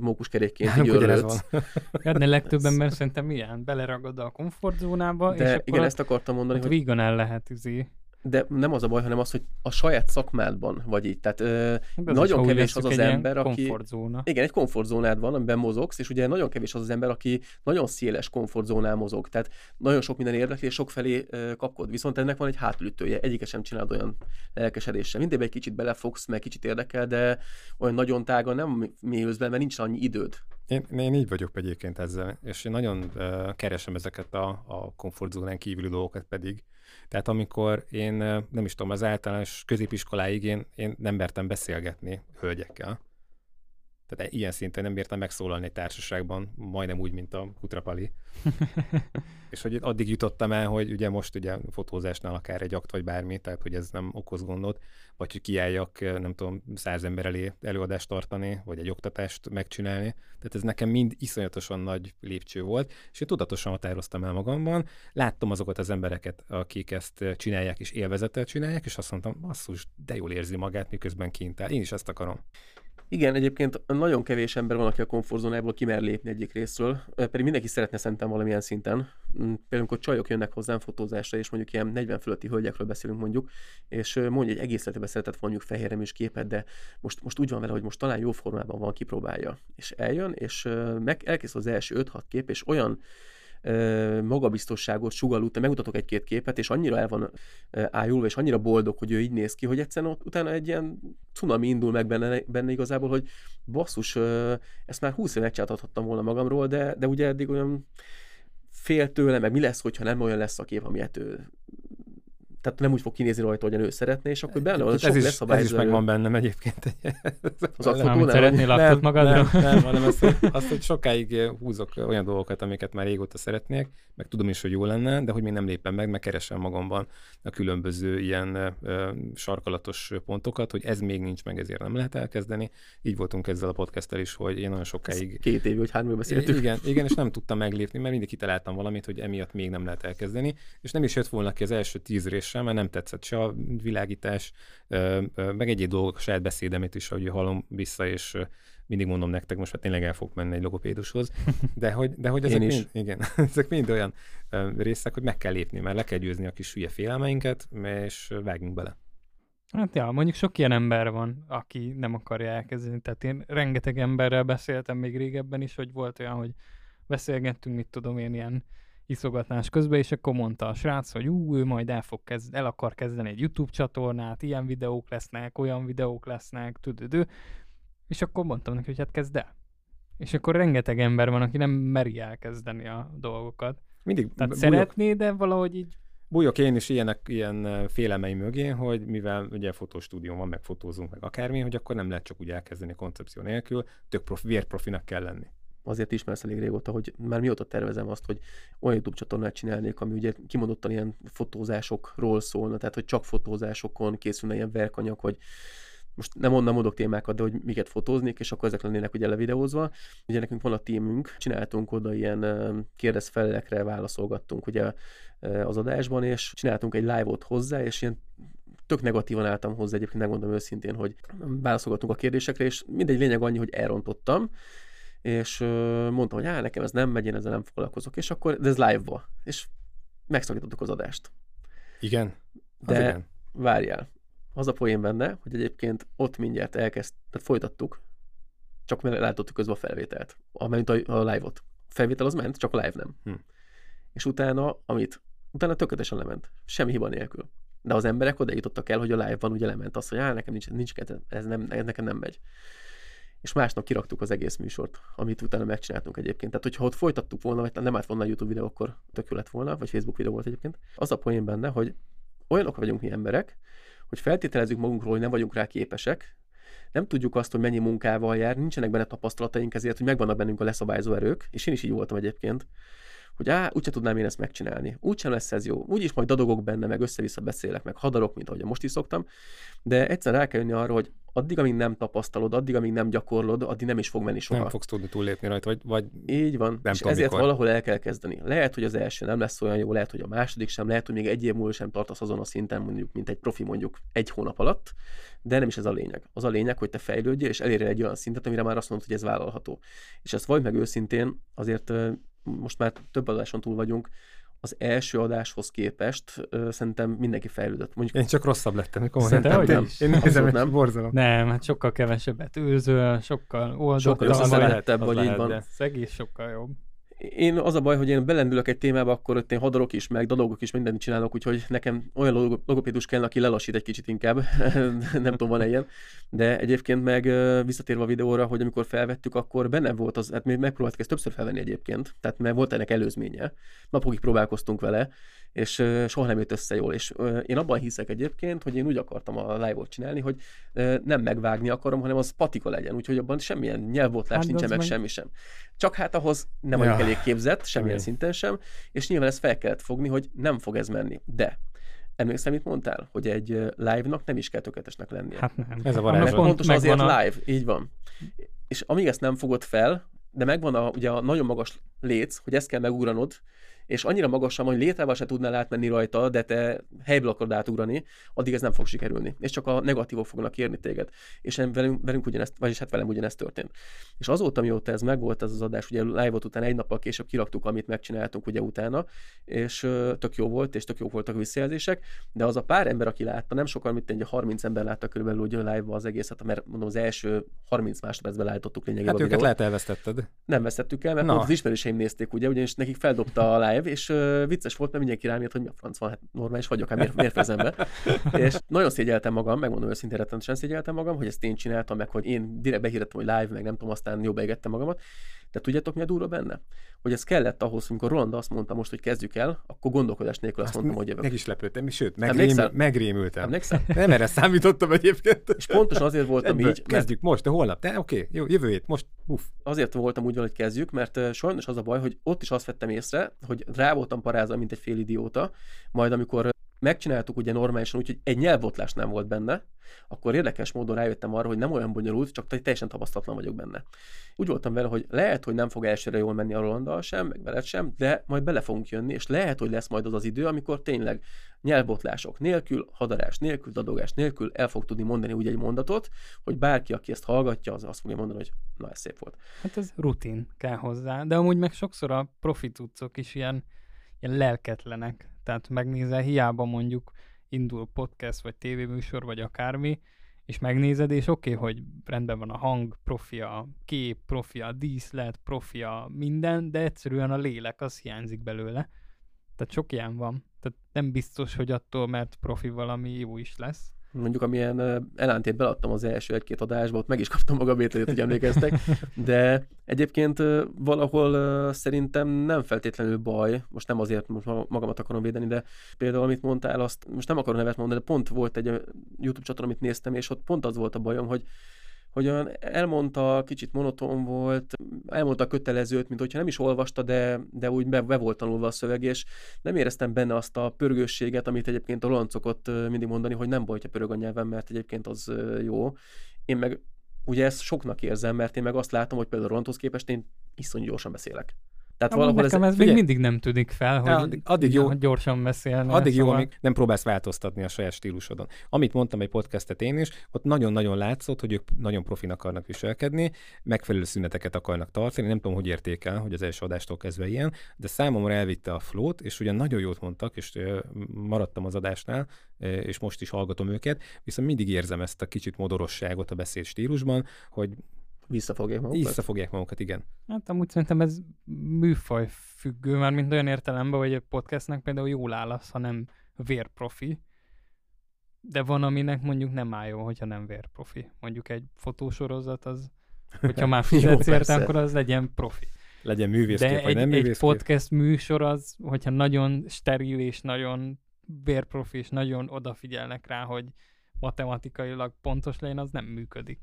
mókuskerékként így örülsz. Hát de legtöbb ember szerintem ilyen, beleragad a komfortzónába, de és akkor igen, ezt akartam mondani, hogy vígan el lehet izé. De nem az a baj, hanem az, hogy a saját szakmádban vagy így. Tehát ö, Hát az nagyon is, kevés az az ember, aki... komfortzóna. Igen, egy komfortzónád van, amiben mozogsz, és ugye nagyon kevés az az ember, aki nagyon széles komfortzónán mozog. Tehát nagyon sok minden érdekli, és sok felé kapkod. Viszont ennek van egy hátulütője. Egyike sem csinálod olyan lelkesedéssel. Mindig egy kicsit belefogsz, meg kicsit érdekel, de olyan nagyon tágan nem mélyülsz mert nincs annyi időd. Én, én így vagyok egyébként ezzel, és én nagyon uh, keresem ezeket a, a komfortzónán kívüli dolgokat pedig. Tehát amikor én, nem is tudom, az általános középiskoláig én, én nem mertem beszélgetni hölgyekkel. Tehát ilyen szinten nem értem megszólalni egy társaságban, majdnem úgy, mint a Kutrapali. és hogy addig jutottam el, hogy ugye most ugye fotózásnál akár egy akt vagy bármi, tehát hogy ez nem okoz gondot, vagy hogy kiálljak, nem tudom, száz ember elé előadást tartani, vagy egy oktatást megcsinálni. Tehát ez nekem mind iszonyatosan nagy lépcső volt, és én tudatosan határoztam el magamban. Láttam azokat az embereket, akik ezt csinálják és élvezettel csinálják, és azt mondtam, basszus, de jól érzi magát, miközben kint áll. Én is ezt akarom. Igen, egyébként nagyon kevés ember van, aki a komfortzónából kimer lépni egyik részről, pedig mindenki szeretne szerintem valamilyen szinten. Mm, Például, amikor csajok jönnek hozzám fotózásra, és mondjuk ilyen 40 fölötti hölgyekről beszélünk mondjuk, és mondja, hogy egész életében szeretett mondjuk fehérem és képet, de most, most úgy van vele, hogy most talán jó formában van, kipróbálja. És eljön, és meg elkészül az első 5-6 kép, és olyan magabiztosságot sugal te megmutatok egy-két képet, és annyira el van ájulva, és annyira boldog, hogy ő így néz ki, hogy egyszerűen ott utána egy ilyen cunami indul meg benne, benne igazából, hogy basszus, ezt már 20 év megcsináltathattam volna magamról, de, de ugye eddig olyan fél tőle, meg mi lesz, hogyha nem olyan lesz a kép, amilyet ő tehát nem úgy fog kinézni rajta, hogy ő szeretné, és akkor benne van, ez, sok is, lesz a ez is megvan bennem egyébként. Az a Amit fotónál, szeretnél nem, magadra? nem, nem, hanem azt, hogy, azt, hogy sokáig húzok olyan dolgokat, amiket már régóta szeretnék, meg tudom is, hogy jó lenne, de hogy még nem lépem meg, meg keresem magamban a különböző ilyen ö, sarkalatos pontokat, hogy ez még nincs meg, ezért nem lehet elkezdeni. Így voltunk ezzel a podcasttel is, hogy én nagyon sokáig... Két év, vagy három év beszéltük. Igen, igen, és nem tudtam meglépni, mert mindig kitaláltam valamit, hogy emiatt még nem lehet elkezdeni, és nem is jött volna ki az első tíz rész sem, mert nem tetszett se a világítás, meg egy dolgok, a saját beszédemet is, ahogy hallom vissza, és mindig mondom nektek, most már tényleg el fogok menni egy logopédushoz, de hogy, de hogy ezek, Én is. mind, igen, ezek mind olyan részek, hogy meg kell lépni, mert le kell győzni a kis hülye félelmeinket, és vágjunk bele. Hát ja, mondjuk sok ilyen ember van, aki nem akarja elkezdeni. Tehát én rengeteg emberrel beszéltem még régebben is, hogy volt olyan, hogy beszélgettünk, mit tudom én, ilyen iszogatás közben, és akkor mondta a srác, hogy ú, ő majd el, fog kezd, el akar kezdeni egy YouTube csatornát, ilyen videók lesznek, olyan videók lesznek, tudod, és akkor mondtam neki, hogy hát kezd el. És akkor rengeteg ember van, aki nem meri elkezdeni a dolgokat. Mindig Tehát bújok, szeretné, de valahogy így bújok én is ilyenek, ilyen félelmeim mögé, hogy mivel ugye fotostúdió van, meg fotózunk, meg akármi, hogy akkor nem lehet csak úgy elkezdeni koncepció nélkül, tök profi, vérprofinak kell lenni. Azért ismersz elég régóta, hogy már mióta tervezem azt, hogy olyan YouTube csatornát csinálnék, ami ugye kimondottan ilyen fotózásokról szólna, tehát hogy csak fotózásokon készülne ilyen verkanyag, hogy most nem onnan mondok témákat, de hogy miket fotóznék, és akkor ezek lennének ugye levideózva. Ugye nekünk van a tímünk, csináltunk oda ilyen kérdezfelelekre válaszolgattunk ugye az adásban, és csináltunk egy live-ot hozzá, és ilyen tök negatívan álltam hozzá, egyébként megmondom őszintén, hogy válaszolgattunk a kérdésekre, és mindegy lényeg annyi, hogy elrontottam, és ö, mondtam, hogy á, nekem ez nem megy, én ezzel nem foglalkozok, és akkor, de ez live-ba, és megszakítottuk az adást. Igen? Az De igen. várjál, az a poén benne, hogy egyébként ott mindjárt elkezd, tehát folytattuk, csak mert látottuk közben a felvételt, amint a, a live-ot. A felvétel az ment, csak a live nem. Hm. És utána, amit, utána tökéletesen lement, semmi hiba nélkül. De az emberek oda jutottak el, hogy a live-ban ugye lement az, hogy á, nekem nincs, nincs ez, nem, ez nekem nem megy. És másnap kiraktuk az egész műsort, amit utána megcsináltunk egyébként. Tehát, hogyha ott folytattuk volna, vagy nem állt volna a YouTube videó, akkor tök lett volna, vagy Facebook videó volt egyébként. Az a poén benne, hogy olyanok vagyunk mi emberek, hogy feltételezzük magunkról, hogy nem vagyunk rá képesek, nem tudjuk azt, hogy mennyi munkával jár, nincsenek benne tapasztalataink, ezért, hogy megvannak bennünk a leszabályzó erők, és én is így voltam egyébként, hogy á, úgyse tudnám én ezt megcsinálni. Úgysem lesz ez jó. Úgyis majd dadogok benne, meg össze-vissza beszélek, meg hadarok, mint ahogy most is szoktam. De egyszer rá kell jönni arra, hogy addig, amíg nem tapasztalod, addig, amíg nem gyakorlod, addig nem is fog menni soha. Nem fogsz tudni túllépni rajta, vagy, vagy Így van. Nem és tudom, ezért mikor. valahol el kell kezdeni. Lehet, hogy az első nem lesz olyan jó, lehet, hogy a második sem, lehet, hogy még egy év múlva sem tartasz azon a szinten, mondjuk, mint egy profi mondjuk egy hónap alatt, de nem is ez a lényeg. Az a lényeg, hogy te fejlődjél, és elérjél egy olyan szintet, amire már azt mondod, hogy ez vállalható. És ezt vagy meg őszintén, azért most már több adáson túl vagyunk, az első adáshoz képest ö, szerintem mindenki fejlődött. Mondjuk én csak rosszabb lettem. Komolyan. Szerintem Dehogy nem. Én nézem, hogy nem. borzalom. Nem, hát sokkal kevesebbet őzöl, sokkal sokkal oldottabb, vagy- lehet, összeszedettebb, vagy így van. de- az egész sokkal jobb. Én az a baj, hogy én belendülök egy témába, akkor ott én hadarok is, meg dadogok is, mindent csinálok, úgyhogy nekem olyan logo- logopédus kell, aki lelassít egy kicsit inkább. nem tudom, van-e ilyen. De egyébként meg visszatérve a videóra, hogy amikor felvettük, akkor benne volt az, hát mi megpróbáltuk ezt többször felvenni egyébként, tehát mert volt ennek előzménye. Napokig próbálkoztunk vele, és soha nem jött össze jól. És én abban hiszek egyébként, hogy én úgy akartam a live-ot csinálni, hogy nem megvágni akarom, hanem az patika legyen, úgyhogy abban semmilyen nyelvbotlás Hát, nincsen, meg meg- semmi sem. Csak hát ahhoz nem vagyok Ja. elég képzett, semmilyen szinten sem, és nyilván ezt fel kellett fogni, hogy nem fog ez menni. De emlékszem, mit mondtál? Hogy egy live-nak nem is kell tökéletesnek lennie. Hát nem. Ez a varázs. Pontosan azért a- live, így van. És amíg ezt nem fogod fel, de megvan a, ugye a nagyon magas léc, hogy ezt kell megugranod, és annyira magasan, hogy létrával se tudnál átmenni rajta, de te helyből akarod átugrani, addig ez nem fog sikerülni. És csak a negatívok fognak érni téged. És velünk, velünk ugyanezt, vagyis hát velem ugyanezt történt. És azóta, mióta ez megvolt, ez az adás, ugye live után egy nappal később kiraktuk, amit megcsináltunk ugye utána, és tök jó volt, és tök jó voltak a visszajelzések, de az a pár ember, aki látta, nem sokan, mint egy 30 ember látta körülbelül ugye live az egészet, mert mondom, az első 30 másodpercben állítottuk lényegében Hát őket videót. lehet elvesztetted. Nem vesztettük el, mert Na. az ismerőseim nézték, ugye, ugyanis nekik feldobta a live, és uh, vicces volt, mert mindenki rám jött, hogy mi a franc van, hát normális vagyok, hát miért, miért fejezem be. és nagyon szégyeltem magam, megmondom őszintén, rettenetesen szégyeltem magam, hogy ezt én csináltam, meg hogy én direkt behirdettem, hogy live, meg nem tudom, aztán jobb beégettem magamat. De tudjátok, mi a durva benne? Hogy ez kellett ahhoz, amikor Roland azt mondta most, hogy kezdjük el, akkor gondolkodás nélkül azt, Azt mondtam, hogy jövök. meg is lepődtem, sőt, megrémül, megrémültem. Emlékszel? Nem erre számítottam egyébként. És pontosan azért voltam Ebből így, mert Kezdjük most, de holnap. De oké, jó, jövő hét, most uff. azért voltam úgy hogy kezdjük, mert sajnos az a baj, hogy ott is azt vettem észre, hogy rá voltam parázva, mint egy fél idióta, majd amikor megcsináltuk ugye normálisan, úgyhogy egy nyelvbotlás nem volt benne, akkor érdekes módon rájöttem arra, hogy nem olyan bonyolult, csak teljesen tapasztalatlan vagyok benne. Úgy voltam vele, hogy lehet, hogy nem fog elsőre jól menni a Rolanddal sem, meg veled sem, de majd bele fogunk jönni, és lehet, hogy lesz majd az az idő, amikor tényleg nyelvbotlások nélkül, hadarás nélkül, dadogás nélkül el fog tudni mondani úgy egy mondatot, hogy bárki, aki ezt hallgatja, az azt fogja mondani, hogy na ez szép volt. Hát ez rutin kell hozzá, de amúgy meg sokszor a profi is ilyen, ilyen lelketlenek. Tehát megnézel, hiába mondjuk indul podcast, vagy tévéműsor, vagy akármi, és megnézed, és oké, okay, hogy rendben van a hang, profi a kép, profi a díszlet, profi a minden, de egyszerűen a lélek, az hiányzik belőle. Tehát sok ilyen van. Tehát nem biztos, hogy attól, mert profi valami jó is lesz. Mondjuk amilyen elántét beladtam az első egy-két adásba, ott meg is kaptam maga bételét, hogy emlékeztek, de egyébként valahol szerintem nem feltétlenül baj, most nem azért most ma- magamat akarom védeni, de például amit mondtál, azt most nem akarom nevet mondani, de pont volt egy YouTube csatorna, amit néztem, és ott pont az volt a bajom, hogy hogy olyan elmondta, kicsit monoton volt, elmondta a kötelezőt, mint hogyha nem is olvasta, de, de úgy be, be volt tanulva a szöveg, és nem éreztem benne azt a pörgősséget, amit egyébként a Roland szokott mindig mondani, hogy nem baj, hogyha pörög a nyelvem, mert egyébként az jó. Én meg ugye ezt soknak érzem, mert én meg azt látom, hogy például Rolandhoz képest én iszonyú gyorsan beszélek. Tehát Amúgy valahol ez, nekem ez, ez figyelj. még mindig nem tűnik fel, hogy addig- addig jó- gyorsan beszélni. Addig jó, szóval- amíg nem próbálsz változtatni a saját stílusodon. Amit mondtam egy podcastet én is, ott nagyon-nagyon látszott, hogy ők nagyon profin akarnak viselkedni, megfelelő szüneteket akarnak tartani. Nem tudom, hogy értékel, hogy az első adástól kezdve ilyen, de számomra elvitte a flót, és ugyan nagyon jót mondtak, és maradtam az adásnál, és most is hallgatom őket, viszont mindig érzem ezt a kicsit modorosságot a beszéd stílusban, hogy visszafogják magukat. visszafogják magukat, igen. Hát amúgy szerintem ez műfaj függő, már mint olyan értelemben, hogy egy podcastnek például jól áll az, ha nem vérprofi, de van, aminek mondjuk nem áll jó, hogyha nem vérprofi. Mondjuk egy fotósorozat az, hogyha már fizetsz érte, akkor az legyen profi. Legyen művészkép, De vagy egy, nem egy podcast műsor az, hogyha nagyon steril és nagyon vérprofi, és nagyon odafigyelnek rá, hogy matematikailag pontos legyen, az nem működik.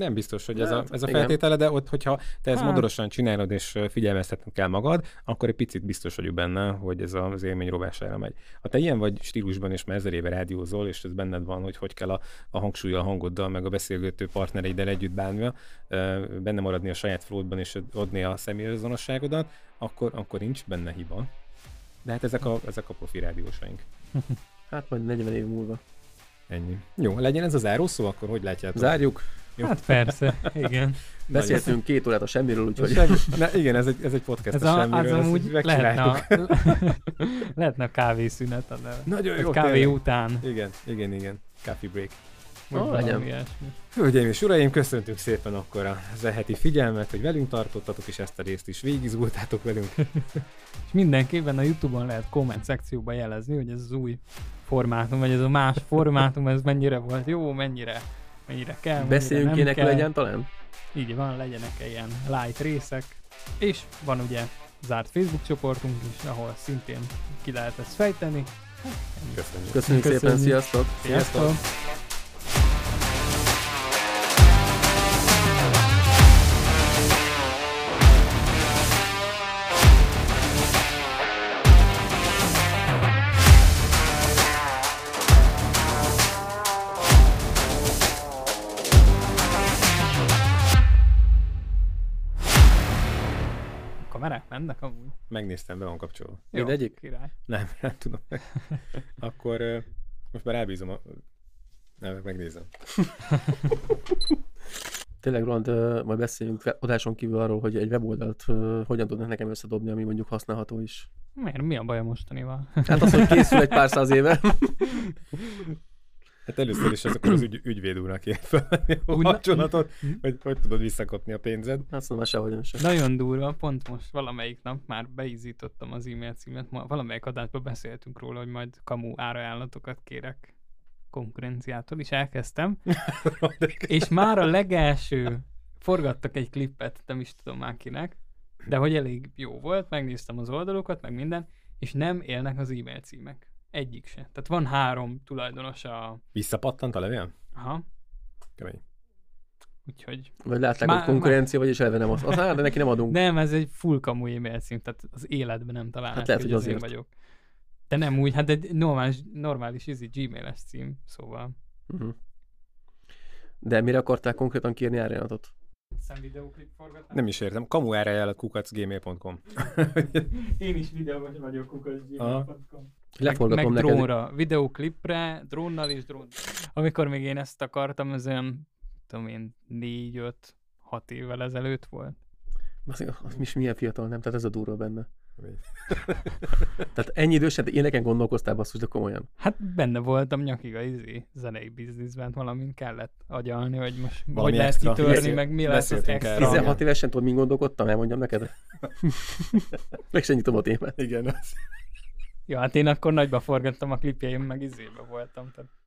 Nem biztos, hogy ez a, Hát, ez a igen. feltétele, de ott, hogyha te ezt Hát. modorosan csinálod és figyelmeztetni kell magad, akkor egy picit biztos vagyok benne, hogy ez az élmény rovására megy. Ha te ilyen vagy stílusban és már ezer éve rádiózol, és ez benned van, hogy hogy kell a, a hangsúly a hangoddal, meg a beszélgető partnereiddel együtt bánnia, ö, benne maradni a saját flódban és adni a személyazonosságodat, akkor, akkor nincs benne hiba. De hát ezek a, ezek a profi rádiósaink. Hát majd 40 év múlva. Ennyi. Jó, legyen ez a zárószó, akkor hogy látjátok? Zárjuk. Jó. Hát persze, igen. Beszéltünk két órát a semmiről, úgyhogy Semmi, ne, igen, ez egy, ez egy podcast Ez a, a, semmiről, az amúgy lehetne a, lehetne a kávészünet, a neve. Nagyon jó, kávé tényleg. után. Igen, igen, igen. Coffee break. Valami legyen. Hölgyeim és uraim, köszöntünk szépen akkor az e heti figyelmet, hogy velünk tartottatok, és ezt a részt is végigizgultátok velünk. És mindenképpen a Youtube-on lehet komment szekcióban jelezni, hogy ez az új formátum, vagy ez a más formátum, ez mennyire volt jó, mennyire, mennyire kell, mennyire beszéljünk nem kének kell. legyen talán? Így van, legyenek ilyen light részek. És van ugye zárt Facebook csoportunk is, ahol szintén ki lehet ezt fejteni. Köszönjük. Köszönjük, szépen, Köszönjük. sziasztok! Sziasztok! Mennek amúgy? Megnéztem, be van kapcsolva. Jó, Mindegyik? Király. Nem, nem tudom. Akkor ö, most már elbízom a... Nem, megnézem. Tényleg, Roland, majd beszéljünk adáson kívül arról, hogy egy weboldalt ö, hogyan tudnak nekem összedobni, ami mondjuk használható is. Miért? Mi a baj a mostanival? Hát az, hogy készül egy pár száz éve. Hát először is akkor az ügy, ügyvéd úrnak kéne felvenni a na- kapcsolatot, hogy hogy tudod visszakapni a pénzed. Azt mondom, sehogy sem. Nagyon durva, pont most valamelyik nap már beizítottam az e-mail címet, ma valamelyik adásban beszéltünk róla, hogy majd kamu árajánlatokat kérek konkurenciától, és elkezdtem, és már a legelső forgattak egy klippet, nem is tudom már kinek, de hogy elég jó volt, megnéztem az oldalokat, meg minden, és nem élnek az e-mail címek. Egyik se. Tehát van három tulajdonos a... Visszapattant a levél? Aha, Kemény. úgyhogy... Vagy látták, Má- hogy konkurencia, vagyis eleve nem az. az á, de neki nem adunk. Nem, ez egy full kamu e-mail cím, tehát az életben nem találnak, Hát lehet, hogy, hogy az én azért. vagyok. De nem úgy, hát egy normális, normális izi gmail-es cím, szóval. Uh-huh. De mire akarták konkrétan kérni árajánlatot? Szem videóklip forgatás? Nem is értem. Kamu árajánlat kukacgmail.com. Én is videós vagyok, kukas.gmail.com. Leforgatom meg neked. drónra, videóklipre, drónnal is drón. Amikor még én ezt akartam, ez olyan, tudom én, négy, öt, hat évvel ezelőtt volt. Az, az is milyen fiatal, nem? Tehát ez a durva benne. Tehát ennyi idősen, te ilyeneken gondolkoztál basszus, de komolyan. Hát benne voltam nyakig a izé, zenei bizniszben, valamint kellett agyalni, hogy most Valami hogy lehet extra. kitörni, Beszél- meg mi lesz az extra. erről. 16 évesen tudod, min gondolkodtam? Elmondjam neked? Meg se nyitom a témát. Igen. Ja, hát én akkor nagyba forgattam a klipjeim, meg izébe voltam. Tehát